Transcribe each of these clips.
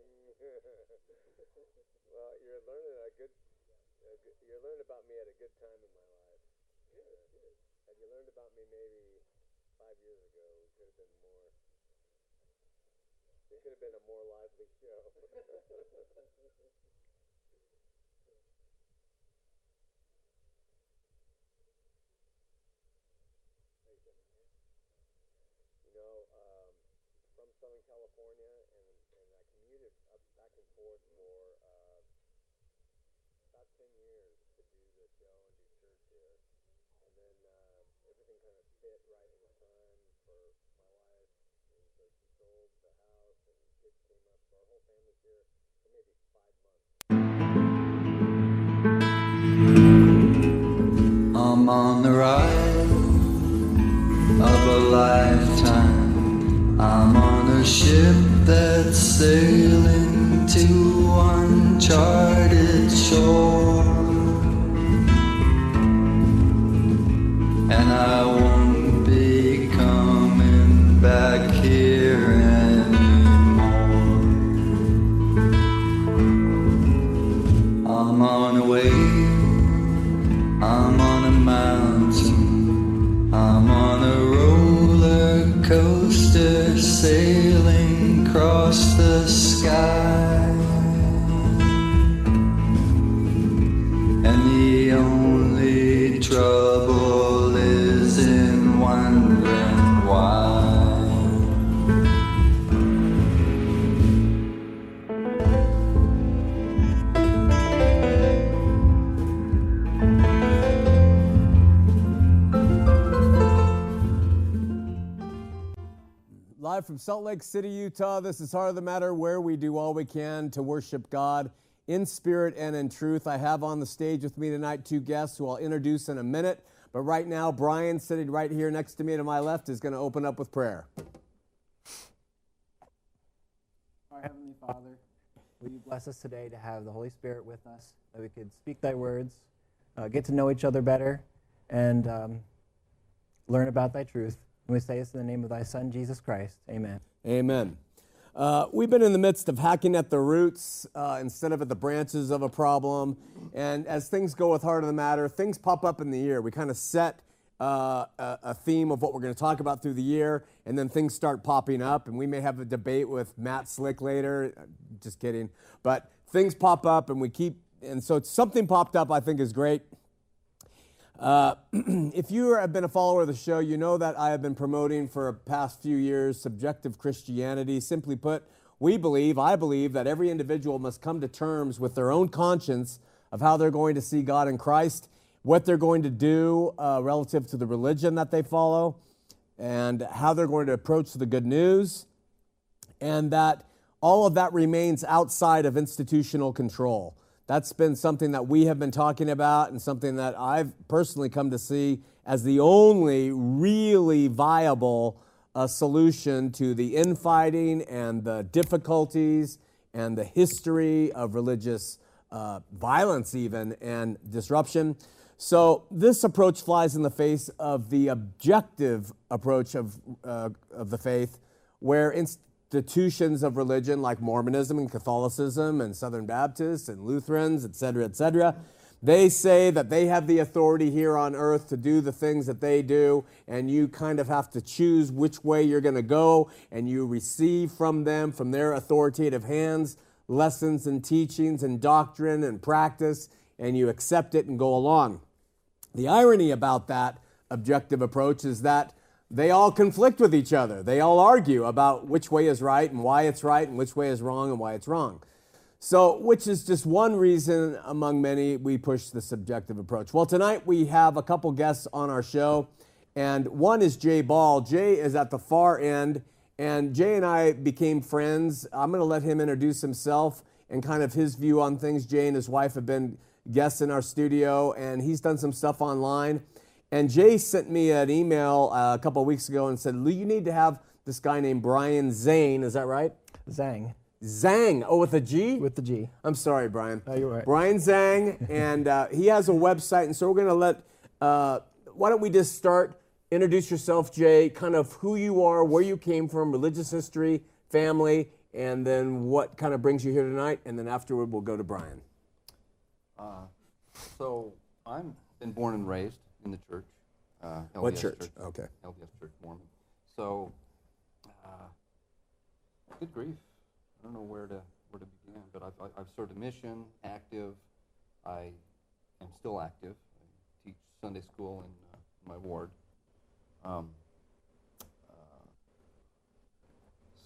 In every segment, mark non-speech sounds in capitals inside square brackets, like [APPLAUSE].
[LAUGHS] well, you're learning a good, a good, you're learning about me at a good time in my life. Good, good. Had you learned about me maybe five years ago, it could have been more. It could have been a more lively show. [LAUGHS] you know, um, from Southern California, and and I commuted up forth for uh, about ten years to do the show and do church here, and then uh, everything kind of fit right in time for my wife, and so she sold the house, and kids came up, so our whole family's here for maybe five months. I'm on the ride of a lifetime. I'm on a ship that's sailing to uncharted shore. And I won't be coming back here anymore. I'm on a wave. I'm on a mountain. I'm on a roller coaster sailing across the sky. Live from Salt Lake City, Utah, this is Heart of the Matter, where we do all we can to worship God in spirit and in truth. I have on the stage with me tonight two guests who I'll introduce in a minute. But right now, Brian, sitting right here next to me to my left, is going to open up with prayer. Our Heavenly Father, will you bless us today to have the Holy Spirit with us, that we could speak thy words, uh, get to know each other better, and um, learn about thy truth. And we say this in the name of thy Son, Jesus Christ. Amen. Amen. Uh, we've been in the midst of hacking at the roots uh, instead of at the branches of a problem. And as things go with Heart of the Matter, things pop up in the year. We kind of set uh, a, a theme of what we're going to talk about through the year, and then things start popping up. And we may have a debate with Matt Slick later. Just kidding. But things pop up, and we keep, and so something popped up I think is great. Uh, [CLEARS THROAT] if you have been a follower of the show, you know that I have been promoting for the past few years subjective Christianity. Simply put, we believe, I believe, that every individual must come to terms with their own conscience of how they're going to see God in Christ, what they're going to do uh, relative to the religion that they follow, and how they're going to approach the good news, and that all of that remains outside of institutional control. That's been something that we have been talking about and something that I've personally come to see as the only really viable uh, solution to the infighting and the difficulties and the history of religious uh, violence, even and disruption. So, this approach flies in the face of the objective approach of, uh, of the faith, where institutions of religion like Mormonism and Catholicism and Southern Baptists and Lutherans, et cetera, et cetera, they say that they have the authority here on earth to do the things that they do, and you kind of have to choose which way you're going to go, and you receive from them, from their authoritative hands, lessons and teachings and doctrine and practice, and you accept it and go along. The irony about that objective approach is that they all conflict with each other. They all argue about which way is right and why it's right and which way is wrong and why it's wrong. So, which is just one reason among many we push the subjective approach. Well, tonight we have a couple guests on our show, and one is Jay Ball. Jay is at the far end, and Jay and I became friends. I'm going to let him introduce himself and kind of his view on things. Jay and his wife have been guests in our studio, and he's done some stuff online. And Jay sent me an email uh, a couple of weeks ago and said, Lou, you need to have this guy named Brian Zane. Is that right? Zhang Zhang. Oh, with a G? with the G. I'm sorry, Brian. Oh, you're right. Brian Zhang, [LAUGHS] and uh, he has a website, and so we're going to let. Uh, why don't we just start? Introduce yourself, Jay. Kind of who you are, where you came from, religious history, family, and then what kind of brings you here tonight. And then afterward, we'll go to Brian. Uh, so I'm been born and raised in the church. Uh, LDS What church? Okay. LDS Church Mormon. So, uh, good grief. I don't know where to where to begin, but I've, I've served a mission, active. I am still active. I teach Sunday school in uh, my ward. Um, uh,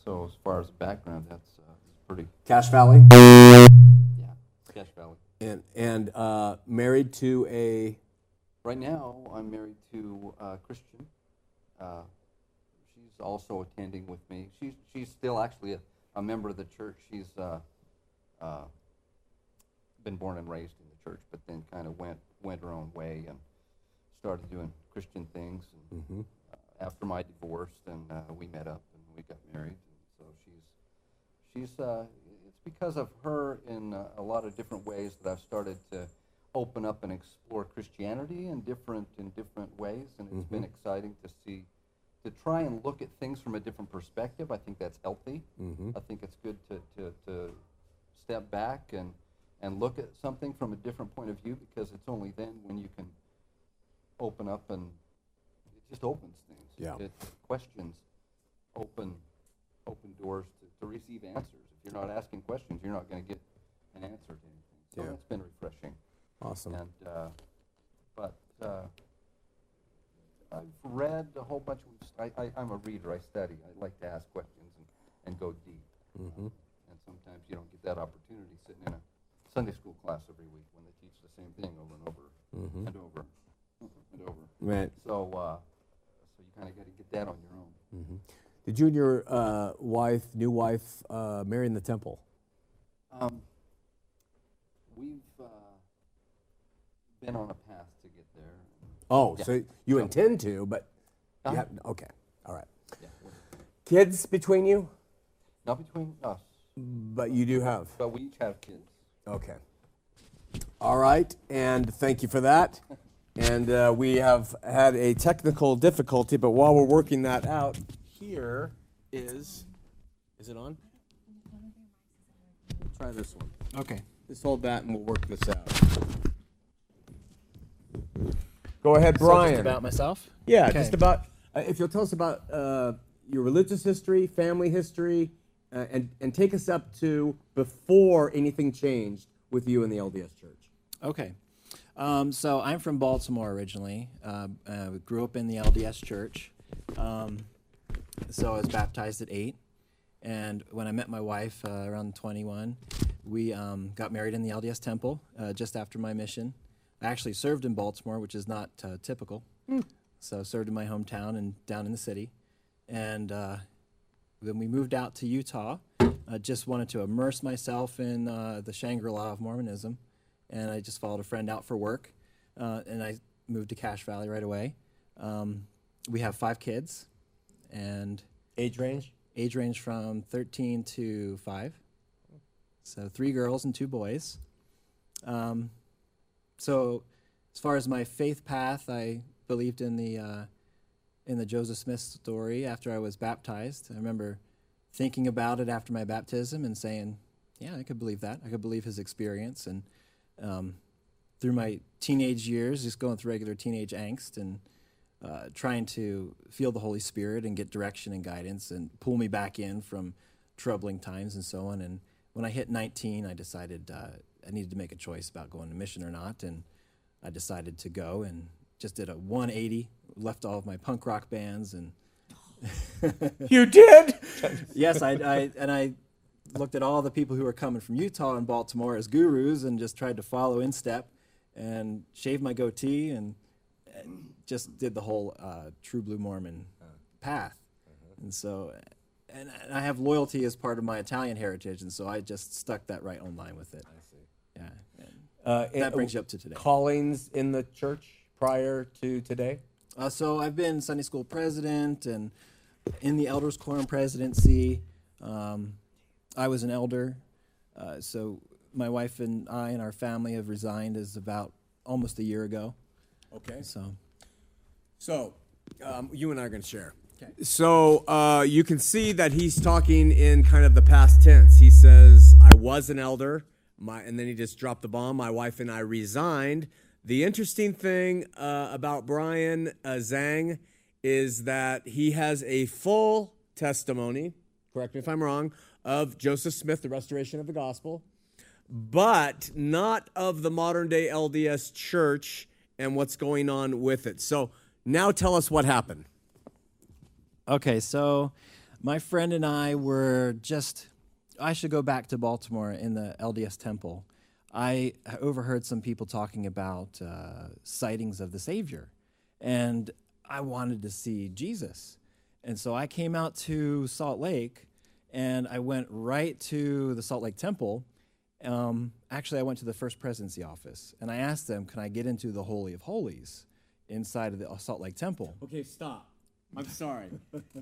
so as far as background, that's uh, pretty. Cache Valley. Yeah, Cache Valley. And and uh, married to a. Right now, I'm married to a Christian. Uh, she's also attending with me. She's she's still actually a, a member of the church. She's uh, uh, been born and raised in the church, but then kind of went went her own way and started doing Christian things. And uh, after my divorce, then uh, we met up and we got married. And so she's she's uh, it's because of her in uh, a lot of different ways that I've started to open up and explore Christianity in different in different ways, and it's been mm-hmm. exciting to see to try and look at things from a different perspective. I think that's healthy. Mm-hmm. I think it's good to, to, to step back and and look at something from a different point of view because it's only then when you can open up and it just opens things. Yeah. It questions open open doors to, to receive answers. If you're not asking questions, you're not going to get an answer to anything. So Yeah. that's been refreshing. Awesome. And uh, but uh, I've read a whole bunch of. I, I, I'm a reader. I study. I like to ask questions and, and go deep. Mm-hmm. And sometimes you don't get that opportunity sitting in a Sunday school class every week when they teach the same thing over and over Mm-hmm. and over and over. Right. So uh, so you kind of got to get that on your own. Did you and your uh, wife, new wife, uh, marry in the temple? Um, we've uh, been on a path to get there. Oh, Yeah. so you intend to, but you Uh-huh. have, okay, all right. Yeah, Kids between you, not between us, but you do have. but we each have kids. Okay. All right, and thank you for that. [LAUGHS] And uh, we have had a technical difficulty, but while we're working that out, here is. Is it on? Try this one. Okay. Just hold that and we'll work this out. Go ahead, Brian. about myself. Yeah, Okay. just about. Uh, if you'll tell us about uh, your religious history, family history, uh, and and take us up to before anything changed with you in the LDS Church. Okay. Um, so I'm from Baltimore originally. Uh, uh, grew up in the LDS Church. Um, so I was baptized at eight. And when I met my wife uh, around 21, we um, got married in the LDS Temple uh, just after my mission. I actually served in Baltimore, which is not uh, typical. So served in my hometown and down in the city. And uh, then we moved out to Utah. I just wanted to immerse myself in uh, the Shangri-La of Mormonism, and I just followed a friend out for work, uh, and I moved to Cache Valley right away. Um, we have five kids, and Age range? age range from 13 to 5. So three girls and two boys. Um, so as far as my faith path, I believed in the uh, in the Joseph Smith story after I was baptized. I remember thinking about it after my baptism and saying, "Yeah, I could believe that. I could believe his experience." And um, through my teenage years, just going through regular teenage angst and uh, trying to feel the Holy Spirit and get direction and guidance and pull me back in from troubling times and so on. And when I hit 19, I decided uh, I needed to make a choice about going to mission or not. And I decided to go and just did a 180, left all of my punk rock bands and [LAUGHS] You did? yes, I, I and I looked at all the people who were coming from Utah and Baltimore as gurus and just tried to follow in step and shaved my goatee and, and just did the whole uh, true blue Mormon path. And so and, and I have loyalty as part of my Italian heritage, and so I just stuck that right on line with it. I see. Yeah. Uh, that brings you up to today. Callings in the church prior to today? Uh, so I've been Sunday school president and in the elders quorum presidency. Um, I was an elder, uh, so my wife and I and our family have resigned as about almost a year ago. Okay. So So, um, you and I are going to share. Okay. So, uh, you can see that he's talking in kind of the past tense. He says, I was an elder, my, and then he just dropped the bomb. My wife and I resigned. The interesting thing uh, about Brian uh, Zhang is that he has a full testimony, correct me if I'm wrong, of Joseph Smith, the restoration of the gospel but not of the modern day LDS church and what's going on with it. So now tell us what happened. Okay, so my friend and I were just, I should go back to Baltimore in the LDS temple. I overheard some people talking about uh, sightings of the Savior, and I wanted to see Jesus. And so I came out to Salt Lake and I went right to the Salt Lake Temple. Um, actually, I went to the First Presidency office and I asked them, Can I get into the Holy of Holies inside of the Salt Lake Temple? Okay, stop. I'm sorry.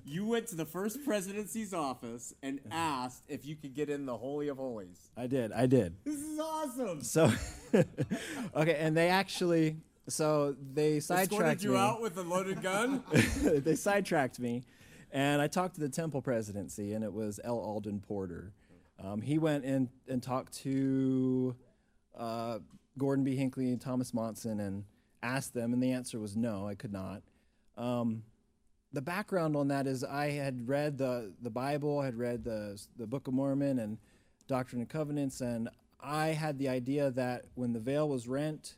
you went to the first presidency's office and asked if you could get in the Holy of Holies. I did, I did. This is awesome. So, [LAUGHS] okay, and they actually, so they Escorted sidetracked you me. out with a loaded gun? [LAUGHS] they sidetracked me, and I talked to the temple presidency, and it was L. Aldin Porter. Um, he went in and talked to uh, Gordon B. Hinckley and Thomas Monson and asked them, and the answer was no, I could not. Um, the background on that is I had read the, the Bible, I had read the, the Book of Mormon and Doctrine and Covenants, and I had the idea that when the veil was rent,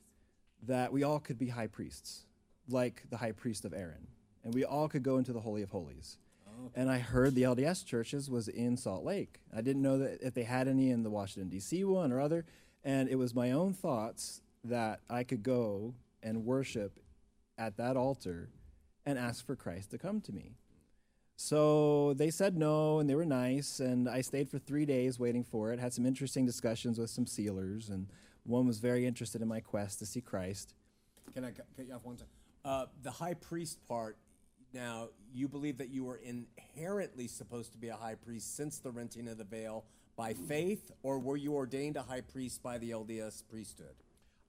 that we all could be high priests, like the high priest of Aaron, and we all could go into the Holy of Holies. And I heard the LDS churches was in Salt Lake. I didn't know that if they had any in the Washington D.C. one or other, and it was my own thoughts that I could go and worship at that altar and ask for Christ to come to me. So they said no, and they were nice, and I stayed for three days waiting for it. Had some interesting discussions with some sealers, and one was very interested in my quest to see Christ. Can I cut you off one time? Uh, the high priest part. Now, you believe that you were inherently supposed to be a high priest since the renting of the veil by faith, or were you ordained a high priest by the LDS priesthood?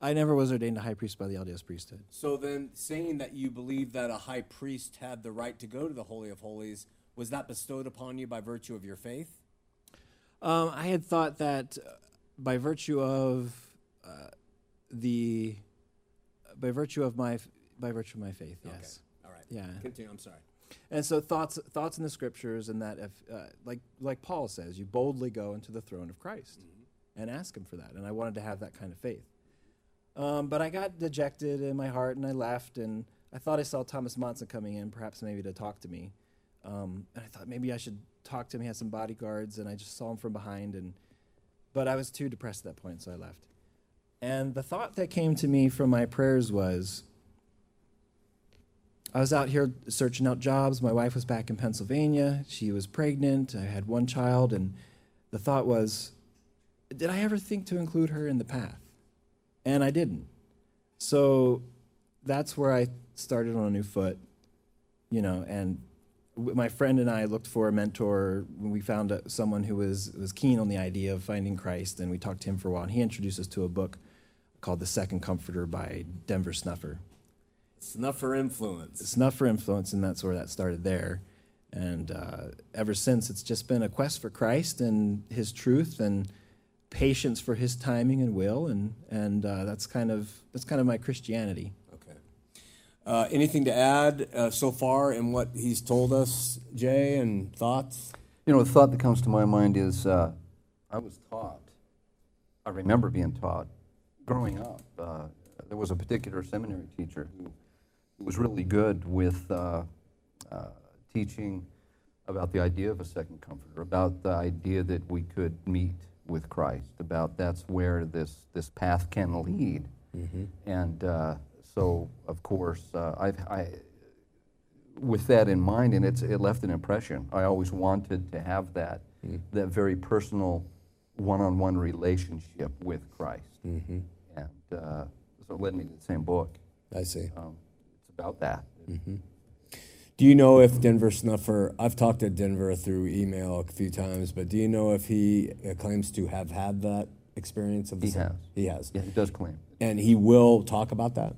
I never was ordained a high priest by the LDS priesthood. So then, saying that you believe that a high priest had the right to go to the Holy of Holies, was that bestowed upon you by virtue of your faith? Um, I had thought that uh, by virtue of uh, the, by virtue of my, by virtue of my faith, yes. All right. Yeah. Continue. I'm sorry. And so thoughts, thoughts in the scriptures, and that if, uh, like, like Paul says, you boldly go into the throne of Christ and ask Him for that. And I wanted to have that kind of faith. Um, but I got dejected in my heart, and I left, and I thought I saw Thomas Monson coming in, perhaps maybe to talk to me. Um, and I thought maybe I should talk to him. He had some bodyguards, and I just saw him from behind, and but I was too depressed at that point, so I left. And the thought that came to me from my prayers was I was out here searching out jobs. My wife was back in Pennsylvania. She was pregnant. I had one child. And the thought was, did I ever think to include her in the path? And I didn't. So that's where I started on a new foot, you know, and w- my friend and I looked for a mentor. We found uh, someone who was, was keen on the idea of finding Christ, and we talked to him for a while. And he introduced us to a book called The Second Comforter by Denver Snuffer. Snuffer influence. Snuffer influence, and that's where that started there. And uh, ever since, it's just been a quest for Christ and His truth and patience for His timing and will, and and uh, that's kind of that's kind of my Christianity. Okay. Uh, anything to add uh, so far in what he's told us, Jay, and thoughts? You know, the thought that comes to my mind is uh, I was taught, I remember being taught growing up. Uh, there was a particular seminary teacher who, who was really good with uh, uh, teaching about the idea of a second comforter, about the idea that we could meet with Christ, about that's where this, this path can lead. And uh, so, of course, uh, I've, I, with that in mind, and it's, it left an impression. I always wanted to have that, that very personal, one-on-one relationship with Christ. And uh, so it led me to the same book. I see. Um, it's about that. Do you know if Denver Snuffer? I've talked to Denver through email a few times, but do you know if he uh, claims to have had that experience of the He same- has. He has. Yeah, he does claim. And he will talk about that.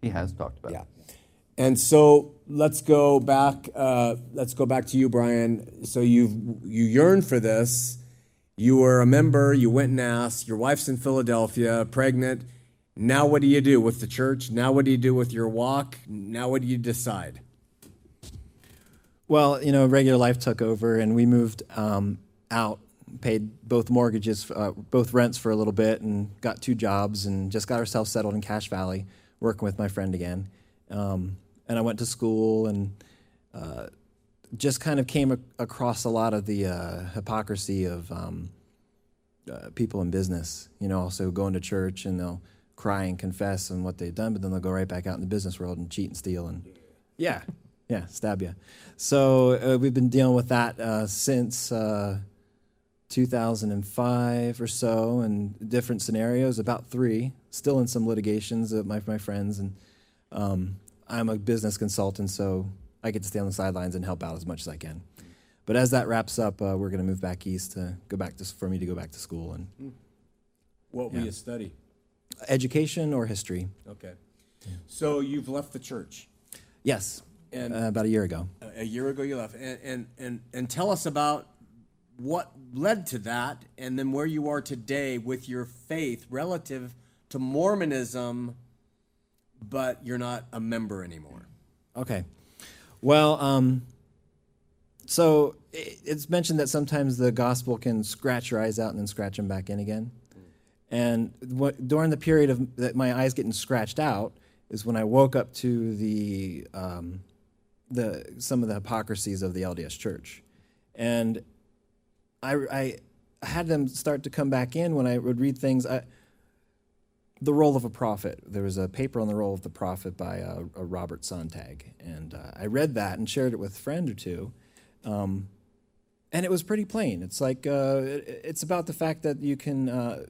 He has talked about Yeah. it. And so let's go back. Uh, let's go back to you, Brian. So you you yearned for this. You were a member. You went and asked. Your wife's in Philadelphia, pregnant. Now what do you do with the church? Now what do you do with your walk? Now what do you decide? Well, you know, regular life took over, and we moved um, out, paid both mortgages, uh, both rents for a little bit, and got two jobs, and just got ourselves settled in Cache Valley, working with my friend again. Um, and I went to school, and uh, just kind of came ac- across a lot of the uh, hypocrisy of um, uh, people in business. You know, also going to church and they'll cry and confess on what they've done, but then they'll go right back out in the business world and cheat and steal and yeah, yeah, stab you. So uh, we've been dealing with that uh, since uh, 2005 or so, and different scenarios. About three, still in some litigations with my my friends, and um, I'm a business consultant, so I get to stay on the sidelines and help out as much as I can. But as that wraps up, uh, we're going to move back east to go back to for me to go back to school and What will you study? education or history. Okay. So you've left the church. Yes, And- uh, about a year ago. A- A year ago you left. And, and, and, and tell us about what led to that and then where you are today with your faith relative to Mormonism, but you're not a member anymore. Okay. Well, um, so it's mentioned that sometimes the gospel can scratch your eyes out and then scratch them back in again. And what, during the period of that my eyes getting scratched out is when I woke up to the um, the some of the hypocrisies of the LDS Church, and I, I had them start to come back in when I would read things. I, the role of a prophet. There was a paper on the role of the prophet by uh, Robert Sontag, and uh, I read that and shared it with a friend or two, um, and it was pretty plain. It's like uh, it- it's about the fact that you can. Uh,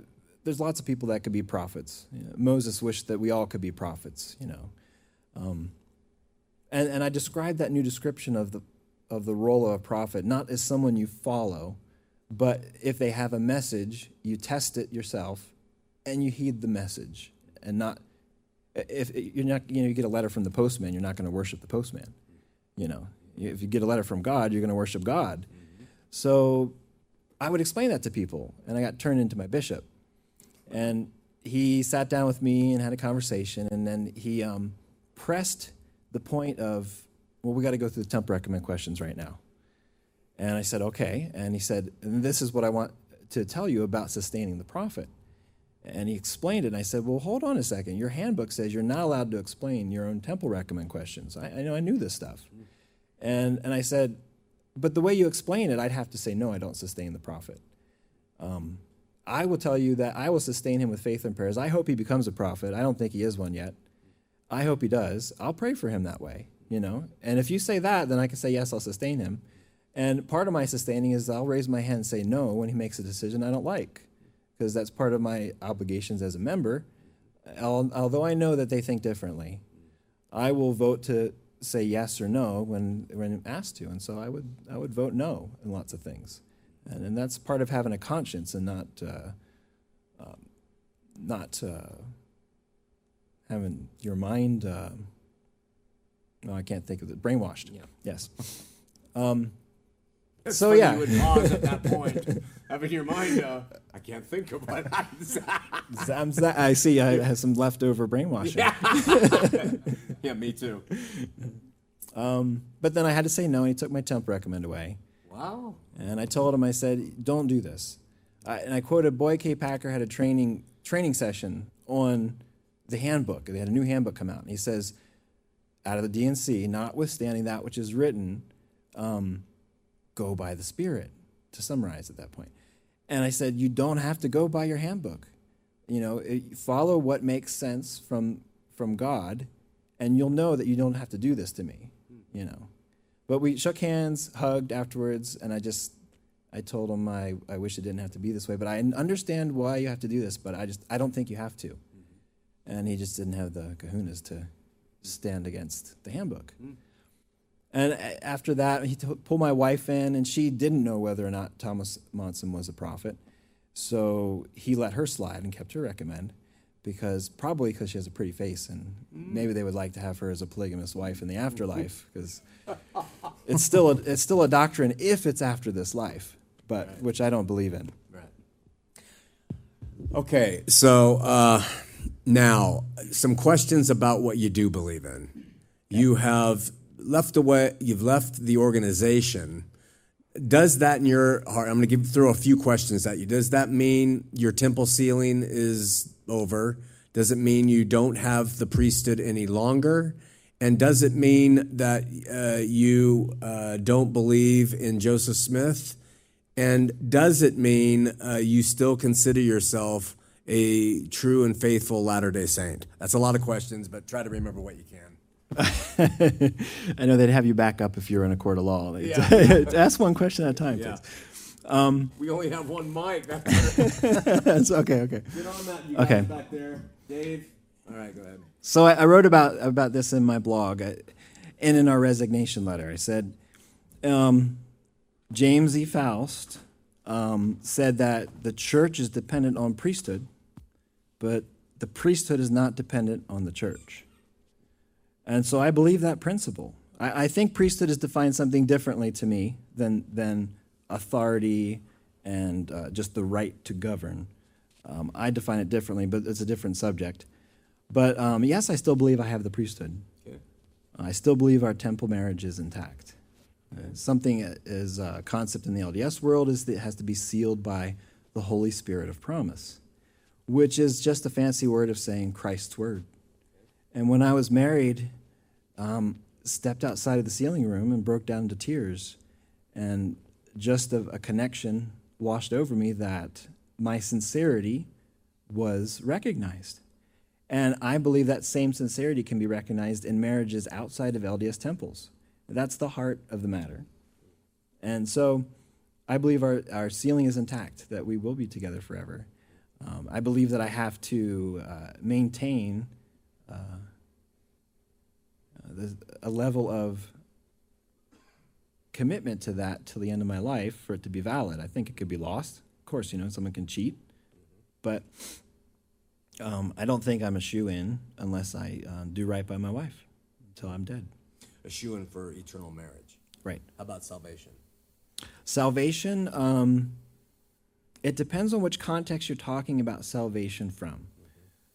there's lots of people that could be prophets. You know, Moses wished that we all could be prophets. You know, um, and and I described that new description of the of the role of a prophet not as someone you follow, but if they have a message, you test it yourself and you heed the message and not if you're not you know you get a letter from the postman you're not going to worship the postman you know. If you get a letter from god you're going to worship god. So i would explain that to people and i got turned into my bishop. And he sat down with me and had a conversation and then he um, pressed the point of well we got to go through the temple recommend questions right now and i said okay and he said this is what i want to tell you about sustaining the prophet and he explained it, and I said, Well, hold on a second. Your handbook says you're not allowed to explain your own temple recommend questions. I, I know I knew this stuff. And, and I said, But the way you explain it, I'd have to say, No, I don't sustain the prophet. Um, I will tell you that I will sustain him with faith and prayers. I hope he becomes a prophet. I don't think he is one yet. I hope he does. I'll pray for him that way, you know? And if you say that, then I can say, Yes, I'll sustain him. And part of my sustaining is I'll raise my hand and say no when he makes a decision I don't like because that's part of my obligations as a member. Al- Although I know that they think differently, I will vote to say yes or no when when asked to, and so I would I would vote no in lots of things, and, and that's part of having a conscience and not uh, um, not uh, having your mind. Uh, no, I can't think of it. Brainwashed. Yeah. Yes. [LAUGHS] Um, So, funny yeah. you would pause at that [LAUGHS] point, having your mind. Uh, I can't think of what. I'm, [LAUGHS] I see. I have some leftover brainwashing. yeah, me too. Um, but then I had to say no, and he took my temp recommend away. Wow. And I told him, I said, don't do this. I, and I quoted Boyd K. Packer had a training training session on the handbook. They had a new handbook come out, and he says, out of the D&C, notwithstanding that which is written, um, go by the Spirit. To summarize at that point, and I said, you don't have to go by your handbook. You know, follow what makes sense from from God, and you'll know that you don't have to do this to me. you know. But we shook hands, hugged afterwards, and I just, I told him I, I wish it didn't have to be this way, but I understand why you have to do this, but I just, I don't think you have to. And he just didn't have the kahunas to stand against the handbook. And after that, he t- pulled my wife in, and she didn't know whether or not Thomas Monson was a prophet. So he let her slide and kept her recommend because probably because she has a pretty face, and maybe they would like to have her as a polygamous wife in the afterlife [LAUGHS] because it's still a, it's still a doctrine if it's after this life, but which I don't believe in. Right. Okay, so uh, now some questions about what you do believe in. You have left away. You've left the organization. Does that in your heart? I'm going to give throw a few questions at you. Does that mean your temple sealing is over? Does it mean you don't have the priesthood any longer? And does it mean that uh, you uh, don't believe in Joseph Smith? And does it mean uh, you still consider yourself a true and faithful Latter day Saint? That's a lot of questions, but try to remember what you can. [LAUGHS] I know they'd have you back up if you were in a court of law. They'd [LAUGHS] ask one question at a time. Yeah. please. We only have one mic. That's [LAUGHS] okay. Okay. Get on that, you Okay. back there. Dave? All right, go ahead. So I, I wrote about about this in my blog, I, and in our resignation letter, I said, um, James E. Faust um, said that the church is dependent on priesthood, but the priesthood is not dependent on the church. And so I believe that principle. I, I think priesthood is defined something differently to me than than authority and uh, just the right to govern. Um, I define it differently, but it's a different subject. But um, yes, I still believe I have the priesthood. I still believe our temple marriage is intact. Uh, something is a concept in the LDS world is that it has to be sealed by the Holy Spirit of promise, which is just a fancy word of saying Christ's word. And when I was married, um, stepped outside of the sealing room and broke down into tears, and just a, a connection washed over me that my sincerity was recognized. And I believe that same sincerity can be recognized in marriages outside of LDS temples. That's the heart of the matter. And so I believe our, our sealing is intact, that we will be together forever. Um, I believe that I have to uh, maintain uh, the, a level of commitment to that till the end of my life for it to be valid. I think it could be lost. Of course, you know, someone can cheat. But um, I don't think I'm a shoe in unless I uh, do right by my wife until I'm dead. A shoe in for eternal marriage. Right. How about salvation? Salvation, um, it depends on which context you're talking about salvation from.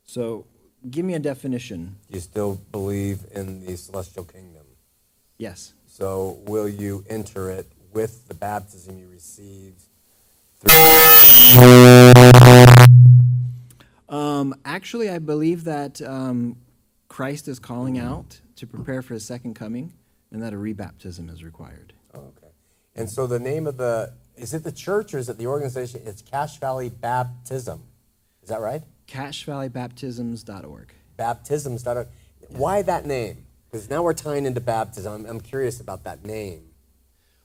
So give me a definition. Do you still believe in the celestial kingdom. Yes. So will you enter it with the baptism you received through Um, actually, I believe that um, Christ is calling out to prepare for his second coming and that a rebaptism is required. Oh, okay. And so the name of the is it the church or is it the organization? It's Cache Valley Baptism. Is that right? CacheValleyBaptisms.org. Baptisms. Why that name? Because now we're tying into baptism. I'm, I'm curious about that name.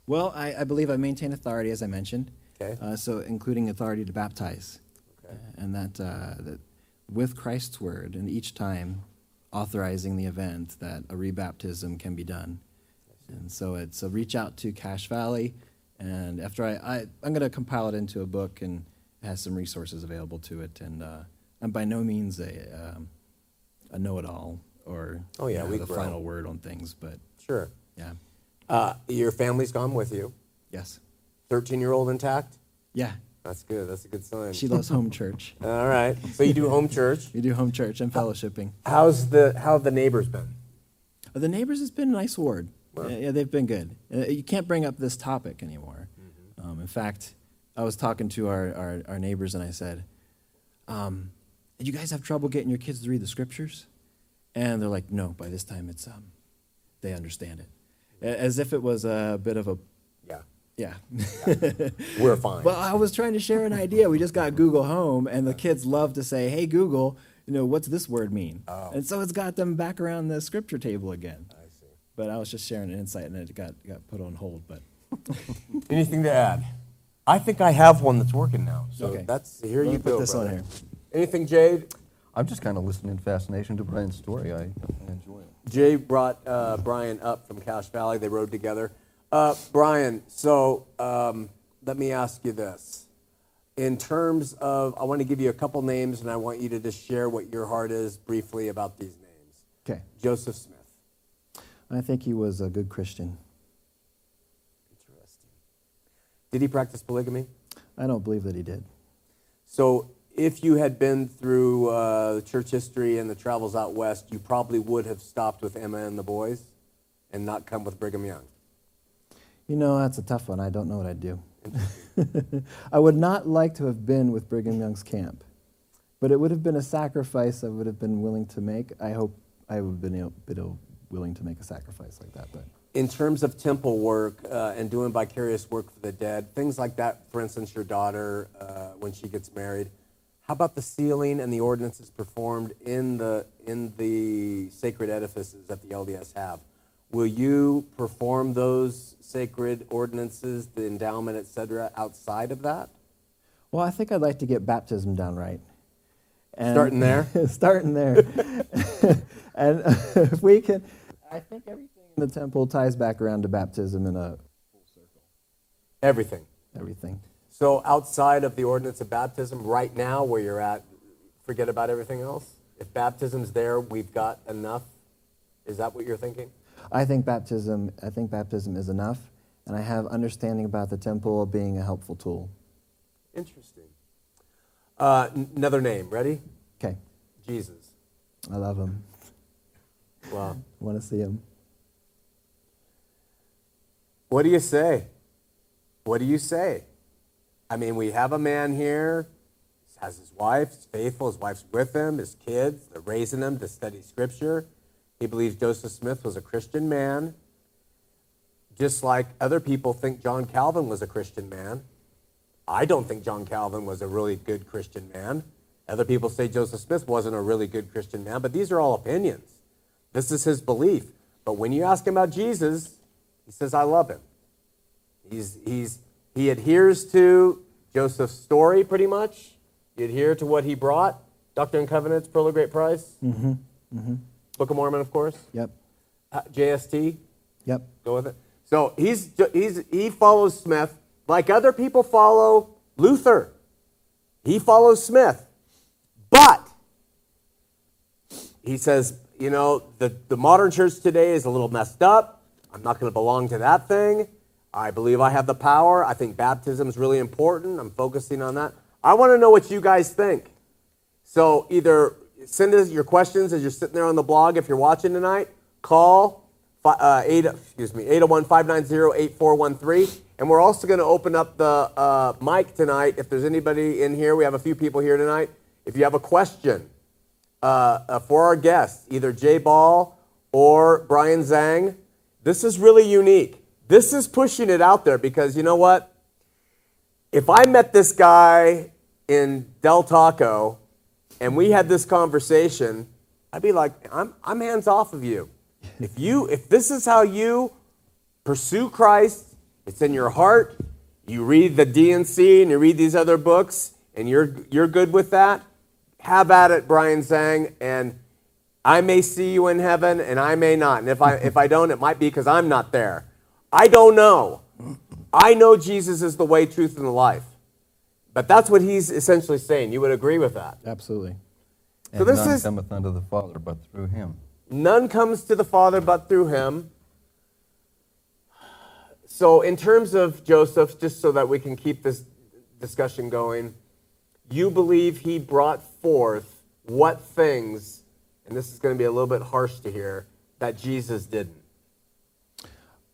Well, I, I believe I maintain authority, as I mentioned. Okay. Uh, so, including authority to baptize. Okay. Uh, and that, uh, that with Christ's word, and each time authorizing the event, that a rebaptism can be done. And so it's a reach out to Cache Valley. And after I, I I'm going to compile it into a book and has some resources available to it. And uh, I'm by no means a, um, a know it all or Oh, yeah, you know, we the grow. final word on things. But Sure. yeah. Uh, your family's gone with you. Yes. 13 year old intact? Yeah. That's good. That's a good sign. She loves home church. [LAUGHS] All right. So you do home [LAUGHS] church. you do home church and fellowshipping. How's the how have the neighbors been? The neighbors has been a nice ward. Yeah, yeah, they've been good. Uh, you can't bring up this topic anymore. Um, in fact, I was talking to our, our, our neighbors and I said, um, "Did you guys have trouble getting your kids to read the scriptures?" And they're like, "No." By this time, it's um, they understand it, as if it was a bit of a Yeah. yeah. [LAUGHS] We're fine. Well, I was trying to share an idea. We just got Google Home, and the kids love to say, "Hey Google, you know what's this word mean?" Oh. And so it's got them back around the scripture table again. I see. but I was just sharing an insight, and it got got put on hold. But [LAUGHS] Anything to add? I think I have one that's working now. So Okay. that's here Let you me put go. this on here. Anything, Jade? I'm just kind of listening in fascination to Brian's story. I, I enjoy it. Jay brought uh, Brian up from Cache Valley. They rode together. Uh, Brian, so um, let me ask you this. In terms of, I want to give you a couple names, and I want you to just share what your heart is briefly about these names. Okay. Joseph Smith. I think he was a good Christian. Interesting. Did he practice polygamy? I don't believe that he did. So, if you had been through uh, church history and the travels out west, you probably would have stopped with Emma and the boys and not come with Brigham Young. You know, that's a tough one. I don't know what I'd do. [LAUGHS] I would not like to have been with Brigham Young's camp, but it would have been a sacrifice I would have been willing to make. I hope I would have been, able, been able- willing to make a sacrifice like that. But in terms of temple work uh, and doing vicarious work for the dead, things like that, for instance, your daughter, uh, when she gets married, how about the sealing and the ordinances performed in the, in the sacred edifices that the LDS have? Will you perform those sacred ordinances, the endowment, etc., outside of that? well, I think I'd like to get baptism down right. And Starting there? [LAUGHS] starting there. [LAUGHS] and [LAUGHS] if we can, I think everything in the temple ties back around to baptism in a full circle. Everything. everything. So outside of the ordinance of baptism, right now where you're at, forget about everything else? If baptism's there, we've got enough? Is that what you're thinking? I think baptism. I think baptism is enough, and I have understanding about the temple being a helpful tool. Interesting. Uh, n- another name. Ready? Okay, Jesus. I love him. Wow. I want to see him. What do you say? What do you say? I mean, we have a man here, he has his wife, he's faithful, his wife's with him, his kids, they're raising him to study scripture. He believes Joseph Smith was a Christian man, just like other people think John Calvin was a Christian man. I don't think John Calvin was a really good Christian man. Other people say Joseph Smith wasn't a really good Christian man, but these are all opinions. This is his belief. But when you ask him about Jesus, he says, I love him. He's, he's, he adheres to Joseph's story pretty much. He adhere to what he brought. Doctrine and Covenants, Pearl of Great Price. Mm-hmm. Mm-hmm. Book of Mormon, of course. Yep. Uh, JST, Yep. go with it. So he's, he's, he follows Smith like other people follow Luther. He follows Smith. But he says, you know, the, the modern church today is a little messed up. I'm not going to belong to that thing. I believe I have the power. I think baptism is really important. I'm focusing on that. I want to know what you guys think. So either send us your questions as you're sitting there on the blog if you're watching tonight. Call uh, eight, excuse me, 801-590-8413. And we're also going to open up the uh, mic tonight. If there's anybody in here, we have a few people here tonight. If you have a question uh, uh, for our guests, either Jay Ball or Brian Zhang, this is really unique. This is pushing it out there because you know what? If I met this guy in Del Taco and we had this conversation, I'd be like, I'm, I'm hands off of you. [LAUGHS] If you, if this is how you pursue Christ, it's in your heart. You read the D&C and you read these other books, and you're you're good with that. Have at it, Brian Zhang. And I may see you in heaven, and I may not. And if I if I don't, it might be because I'm not there. I don't know. I know Jesus is the way, truth, and the life. But that's what he's essentially saying. You would agree with that. Absolutely. So this none is- cometh unto the Father but through him. None comes to the Father but through him. So, in terms of Joseph, just so that we can keep this discussion going, you believe he brought forth what things, and this is going to be a little bit harsh to hear, that Jesus didn't.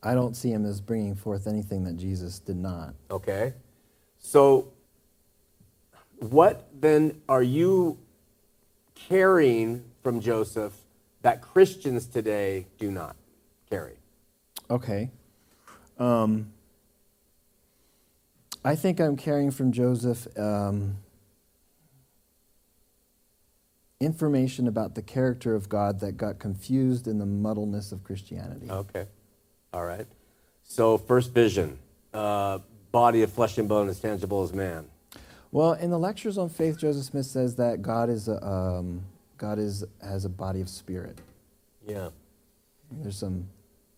I don't see him as bringing forth anything that Jesus did not. Okay? So, what then are you carrying from Joseph that Christians today do not carry? Okay. Um, I think I'm carrying from Joseph um, information about the character of God that got confused in the muddleness of Christianity. Okay. All right. So, first vision uh, body of flesh and bone as tangible as man. Well, in the lectures on faith, Joseph Smith says that God is a, um, God is has a body of spirit. Yeah. There's some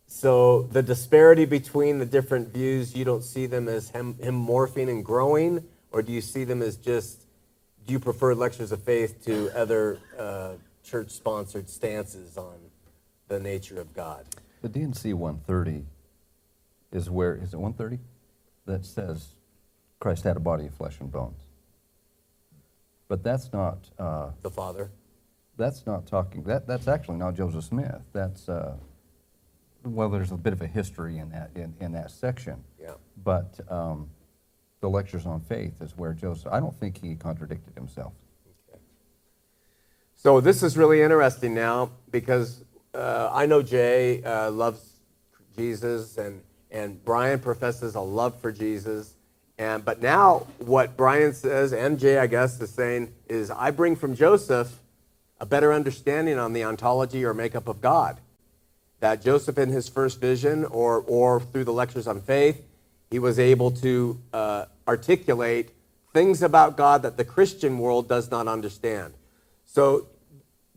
So, the disparity between the different views, you don't see them as him, him morphing and growing, or do you see them as just, do you prefer lectures of faith to other uh, church sponsored stances on the nature of God? The D&C 130 is where, is it 130? That says Christ had a body of flesh and bones. But that's not, uh, The Father? that's not talking, that, that's actually not Joseph Smith. That's, uh, well, there's a bit of a history in that, in, in that section. Yeah. But um, the lectures on faith is where Joseph, I don't think he contradicted himself. So this is really interesting now because uh, I know Jay uh, loves Jesus and, and Brian professes a love for Jesus. And, but now what Brian says, and Jay, I guess, is saying is I bring from Joseph a better understanding on the ontology or makeup of God. That Joseph, in his first vision or, or through the lectures on faith, he was able to uh, articulate things about God that the Christian world does not understand. So,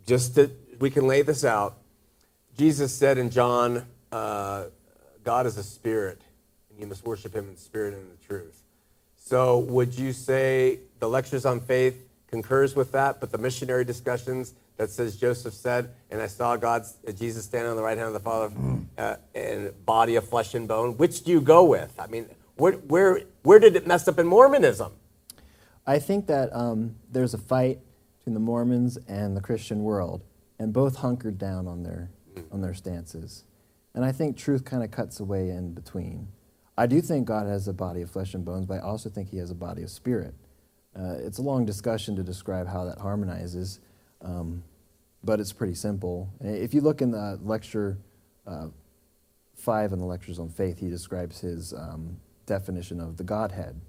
just to, we can lay this out. Jesus said in John, uh, God is a spirit, and you must worship him in spirit and in the truth. So, would you say the lectures on faith concurs with that, but the missionary discussions that says Joseph said, and I saw God's uh, Jesus standing on the right hand of the Father, uh, and body of flesh and bone. Which do you go with? I mean, where where where did it mess up in Mormonism? I think that um, there's a fight between the Mormons and the Christian world, and both hunkered down on their on their stances. And I think truth kind of cuts away in between. I do think God has a body of flesh and bones, but I also think He has a body of spirit. Uh, it's a long discussion to describe how that harmonizes, um, but it's pretty simple. If you look in the lecture uh, five in the lectures on faith, he describes his um, definition of the Godhead.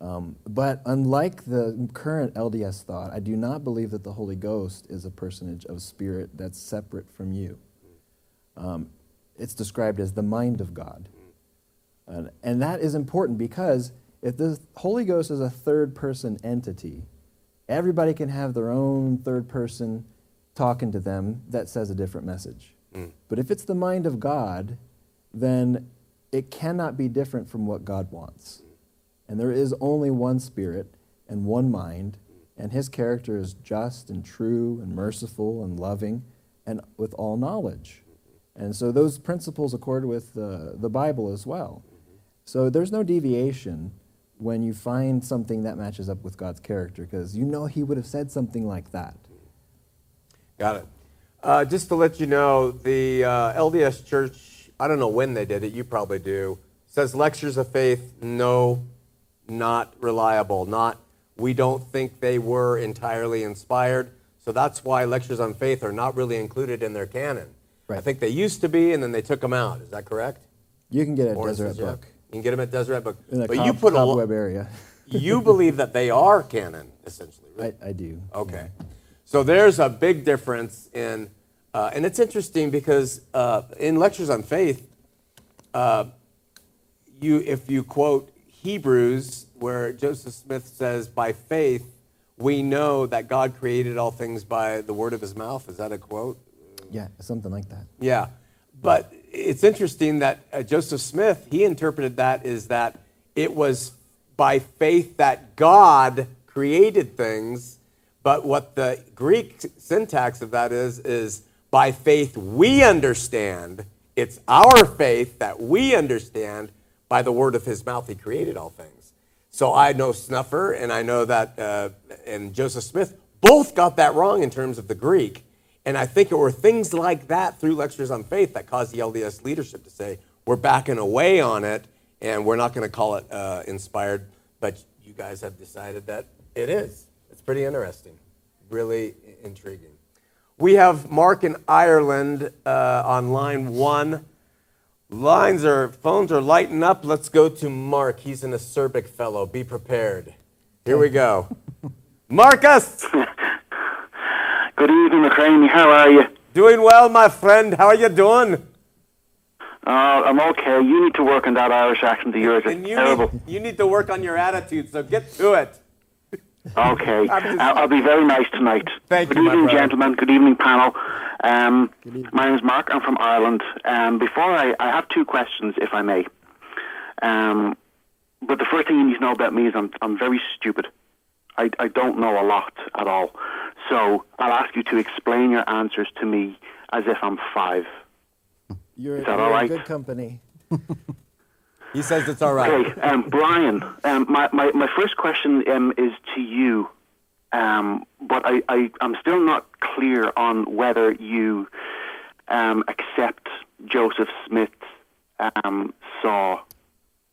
Um, but unlike the current LDS thought, I do not believe that the Holy Ghost is a personage of spirit that's separate from you. Um, it's described as the mind of God. And, and that is important because if the Holy Ghost is a third person entity, everybody can have their own third person talking to them that says a different message. But if it's the mind of God, then it cannot be different from what God wants. And there is only one spirit and one mind, and his character is just and true and merciful and loving and with all knowledge. And so those principles accord with the, the Bible as well. So there's no deviation when you find something that matches up with God's character, because you know he would have said something like that. Got it. Uh, just to let you know, the uh, LDS Church, I don't know when they did it, you probably do, says lectures of faith, no, not reliable, not, we don't think they were entirely inspired. So that's why lectures on faith are not really included in their canon. I think they used to be, and then they took them out. Is that correct? You can get a Deseret yeah. book You can get them at Deseret Book. in the but you put a lo- cobweb area. [LAUGHS] you believe that they are canon, essentially. Right? I, I do. Okay. So there's a big difference in, uh, and it's interesting because uh, in lectures on faith, uh, you if you quote Hebrews, where Joseph Smith says, "By faith we know that God created all things by the word of His mouth." Is that a quote? Yeah, something like that. Yeah, but it's interesting that uh, Joseph Smith he interpreted that is that it was by faith that God created things, but what the Greek syntax of that is is by faith we understand. It's our faith that we understand by the word of His mouth He created all things. So I know Snuffer and I know that uh, and Joseph Smith both got that wrong in terms of the Greek. And I think it were things like that through lectures on faith that caused the LDS leadership to say, we're backing away on it and we're not going to call it uh, inspired. But you guys have decided that it is. It's pretty interesting, really intriguing. We have Mark in Ireland uh, on line one. Lines are, phones are lighting up. Let's go to Mark. He's an acerbic fellow. Be prepared. Here we go. [LAUGHS] Marcus! Good evening, McCraney. How are you? Doing well, my friend. How are you doing? Uh, I'm okay. You need to work on that Irish accent of yours. It's And you terrible. need, you need to work on your attitude, so get to it. Okay. I'm just- I'll, I'll be very nice tonight. Thank Good you, my evening, brother. gentlemen. Good evening, panel. Um, my name is Mark. I'm from Ireland. Um, before I, I have two questions, if I may. Um, but the first thing you need to know about me is I'm, I'm very stupid. I, I don't know a lot at all. So I'll ask you to explain your answers to me as if I'm five. You're, Is that you're all in good company. [LAUGHS] He says it's all right. Okay, um, Brian, um, my, my, my first question um, is to you, um, but I, I, I'm still not clear on whether you um, accept Joseph Smith um, saw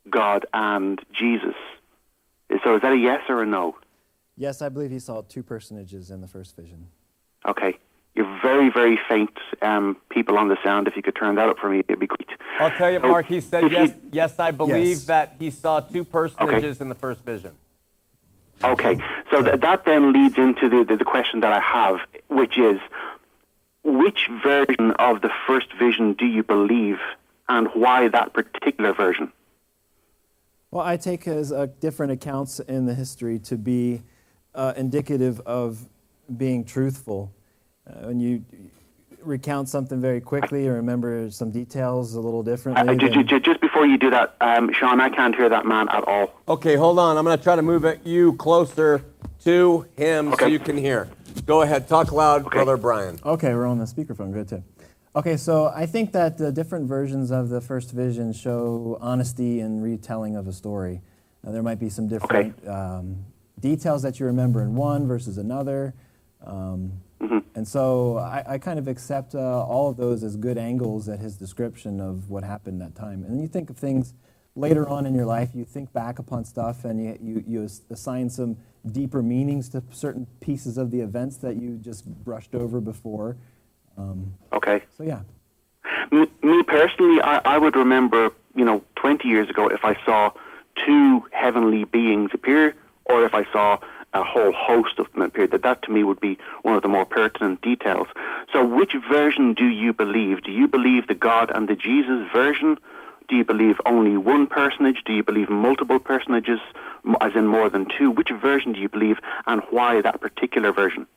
God and Jesus. So is that a yes or a no? Yes, I believe he saw two personages in the first vision. Okay. You're very, very faint um, people on the sound. If you could turn that up for me, it'd be great. I'll tell you, So, Mark, he said if you- yes, yes, I believe Yes. that he saw two personages in the first vision. Okay, so th- that then leads into the, the, the question that I have, which is which version of the first vision do you believe, and why that particular version? Well, I take as uh, different accounts in the history to be uh, indicative of being truthful. Uh, when you recount something very quickly or remember some details a little differently, Uh, ju- ju- then- ju- just before you do that, um, Shawn, I can't hear that man at all. Okay, hold on. I'm going to try to move it you closer to him so you can hear. Go ahead. Talk loud, brother Brian. Okay, we're on the speakerphone. Good too. Okay, so I think that the different versions of the first vision show honesty and retelling of a story. Now, there might be some different um, details that you remember in one versus another. Um, And so I, I kind of accept uh, all of those as good angles at his description of what happened that time. And then you think of things later on in your life, you think back upon stuff and you, you, you assign some deeper meanings to certain pieces of the events that you just brushed over before. Um, Okay. so yeah. M- me personally, I, I would remember, you know, 20 years ago if I saw two heavenly beings appear, or if I saw a whole host of them appear. That that to me would be one of the more pertinent details. So, which version do you believe? Do you believe the God and the Jesus version? Do you believe only one personage? Do you believe multiple personages, as in more than two? Which version do you believe, and why that particular version?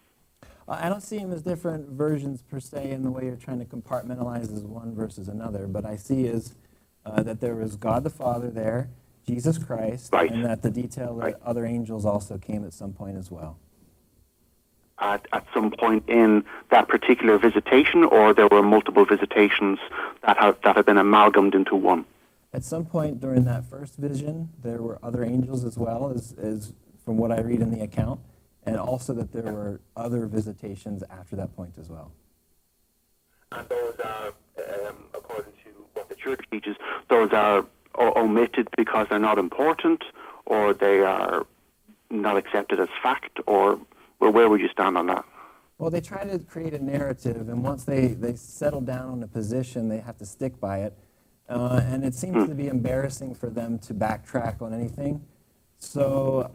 I don't see them as different versions per se in the way you're trying to compartmentalize as one versus another, but I see as uh, that there was God the Father there, Jesus Christ, Right. and that the detail that Right. other angels also came at some point as well. at, at some point in that particular visitation, or there were multiple visitations that have that have been amalgamated into one. At some point during that first vision, there were other angels as well, as, as from what I read in the account, and also that there were other visitations after that point as well. And those are, um, according to what the church teaches, those are o- omitted because they're not important, or they are not accepted as fact, or well, where would you stand on that? Well, they try to create a narrative, and once they, they settle down on a position, they have to stick by it. Uh, and it seems to be embarrassing for them to backtrack on anything. So,